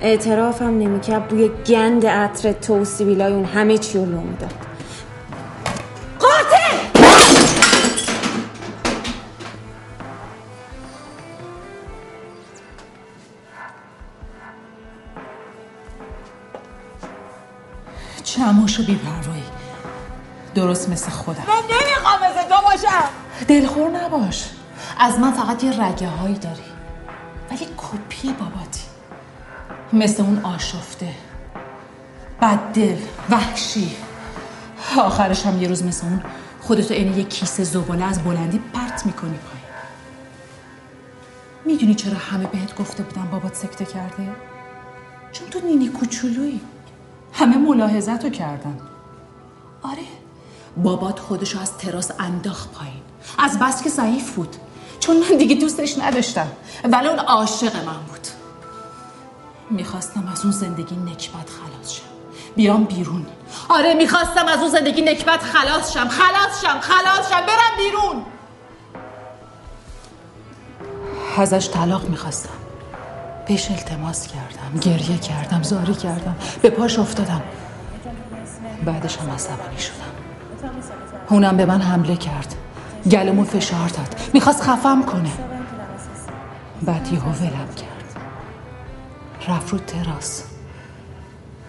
اعتراف هم نمی‌کرد. بوی گند عطر تو و سیبیلای اون همه چی رو لو خموش و بیپروایی درست مثل خودم. من نمی‌خوام مثل تو باشم. دلخور نباش. از من فقط یه رگه هایی داری. ولی کپی باباتی. مثل اون آشفته. بددل وحشی. آخرش هم یه روز مثل اون خودتو این یه کیسه زباله از بلندی پرت می‌کنی پایین. می‌دونی چرا همه بهت گفته بودن بابات سکته کرده؟ چون تو نینی کوچولویی. همه ملاحظتو کردن. آره. بابات خودشو از تراس انداخت پایین. از بس که ضعیف بود. چون من دیگه دوستش نداشتم. ولی اون عاشق من بود. می‌خواستم از اون زندگی نکبت خلاص شم. بیام بیرون. آره می‌خواستم از اون زندگی نکبت خلاص شم. خلاص شم خلاص شم. برم بیرون. ازش طلاق می‌خواستم. بهش التماس کردم گریه کردم زاری کردم به پاش افتادم. بعدش هم عصبانی شدم. اونم به من حمله کرد. گلمو فشار داد. می‌خواست خفم کنه. بعد یهو ولم کرد. رفت رو تراس.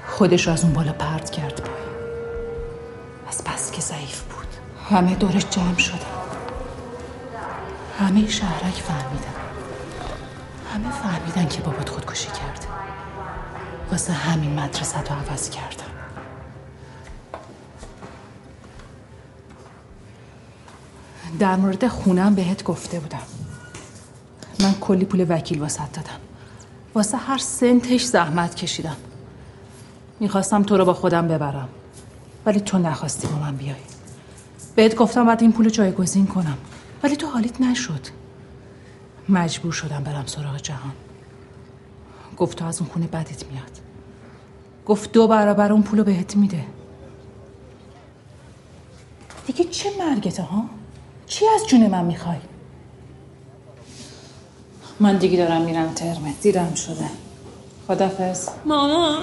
خودش از اون بالا پرت کرد پایین. از بس که ضعیف بود. همه دورش جمع شدن. همه شهرک فهمیدن. همه فهمیدن که بابات خودکشی کرد واسه همین مدرسه رو عوض کردم. در مورد خونم بهت گفته بودم. من کلی پول وکیل واسه دادم. واسه هر سنتش زحمت کشیدم. می‌خواستم تو رو با خودم ببرم. ولی تو نخواستی با من بیای. بهت گفتم بعد این پول جایگزین کنم. ولی تو حالیت نشد. مجبور شدم برم سراغ جهان. گفت تو از اون خونه بدت میاد. گفت دو برابر اون پولو بهت میده. دیگه چه مرگته ها؟ چی از جون من می‌خوای؟ من دیگه دارم میرم ترمه دیرم شده. خدافز ماما.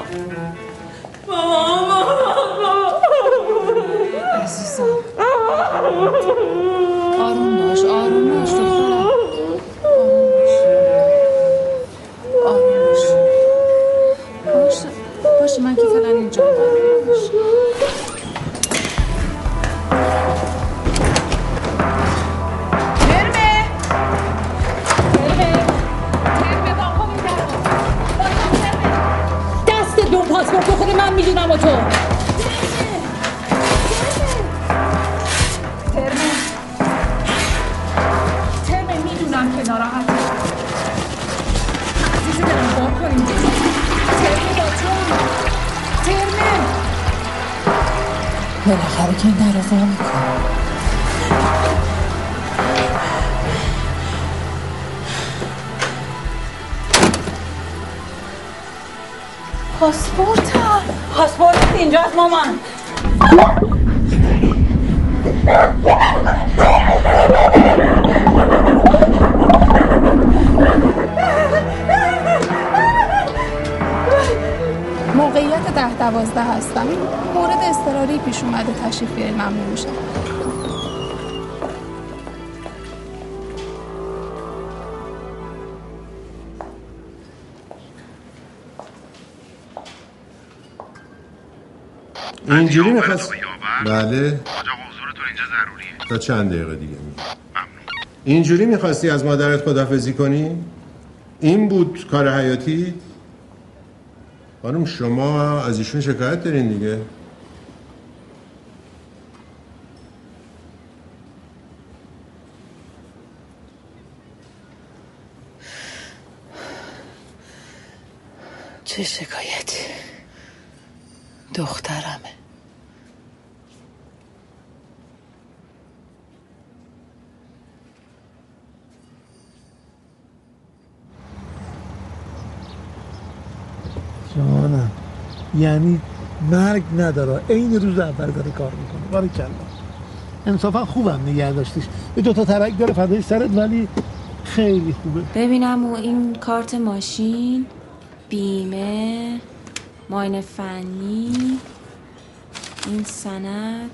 ماما ماما عزیزم. آروم باش آروم باش دست دو پاسپورت بخوره من می‌دونم و تو. ترمه. ترمه می‌دونم که ناراحتی بالاخره که این در پاسپورتم. پاسپورت اینجاست مامان. ده دوازده هستم. این مورد اضطراری پیش اومده تشریف بیاری ممنون میشم. اینجوری می‌خواست؟ بله. تا چند دقیقه دیگه می اینجوری می‌خواستی از مادرت خدافزی کنی؟ این بود کار حیاتی؟ خانم شما از ایشون شکایت دارین دیگه. چه شکایتی؟ دخترمه. جانم. یعنی مرگ نداره. عین روز اول داره کار می‌کنه. باری کلا انصافا خوبم نگه داشتیش. یه دوتا ترک داره فدای سرت ولی خیلی خوبه. ببینم و این کارت ماشین بیمه ماین فنی این سند.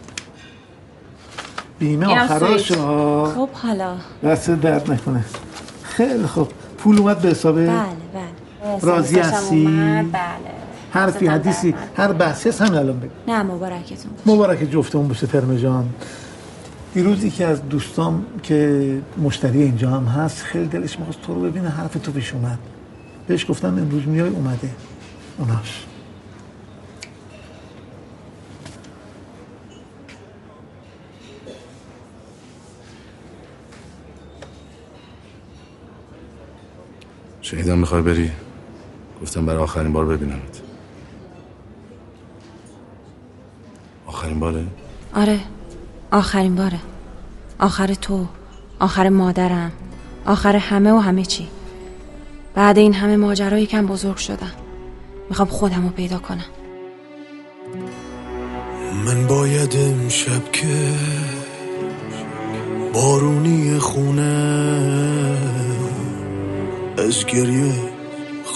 بیمه آخراش خب حالا. دست درد نکنه. خیلی خوب. پول اومد به حسابه بله بله. راضی هستی؟ بله. حرفی حدیثی هر بحثی هست همین الان بگو. نه مبارکتون مبارک جفتمون باشه ترم جان. دیروز یکی از دوستام که مشتری اینجا هم هست خیلی دلش می‌خواست تو رو ببینه حرف تو پیش اومد. بهش گفتم امروز میای اومده. اوناش. شهیدم می‌خوای بری؟ گفتم برای آخرین بار ببینمت. آخرین باره آره آخرین باره. آخر تو آخر مادرم آخر همه و همه چی. بعد این همه ماجرا یکم بزرگ شدم می‌خوام خودم رو پیدا کنم. من باید امشب که بارونی خونه از گریه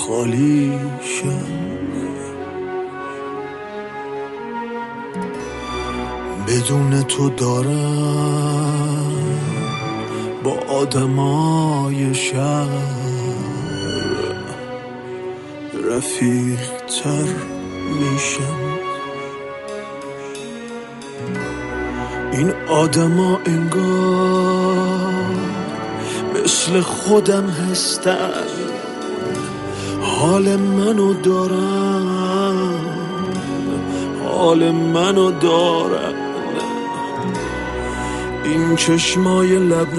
خالی شم بدون تو دارم با آدمای شهر رفیق تر میشم. این آدما انگار مثل خودم هستن. حال منو دارن حال منو دارن. این چشمای لبریش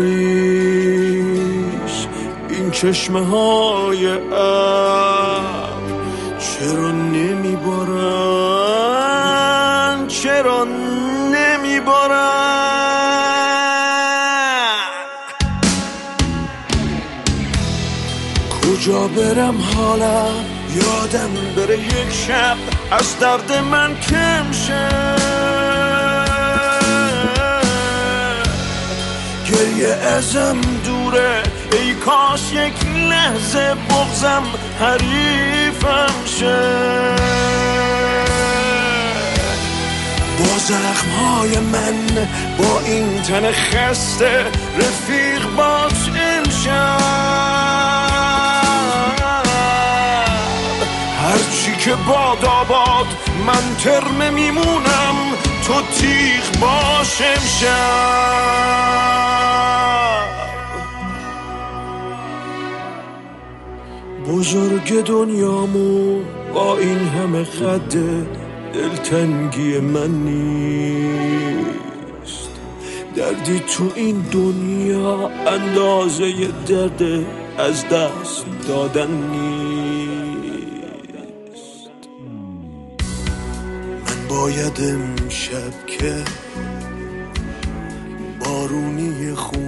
این چشمه های ابر چرا برم حالا؟ یادم بره یک شب از درد من کم شه. گریه ازم دوره. ای کاش یک لحظه بغزم حریفم شه. با زخم های من با این تن خسته رفیق باش امشب. که باد آباد من ترمه میمونم تو تیغ باش امشب بزرگ دنیامو با این همه قد دلتنگی من نیست. دردی تو این دنیا اندازه درد از دست دادن نیست. باید امشب که بارونی خونه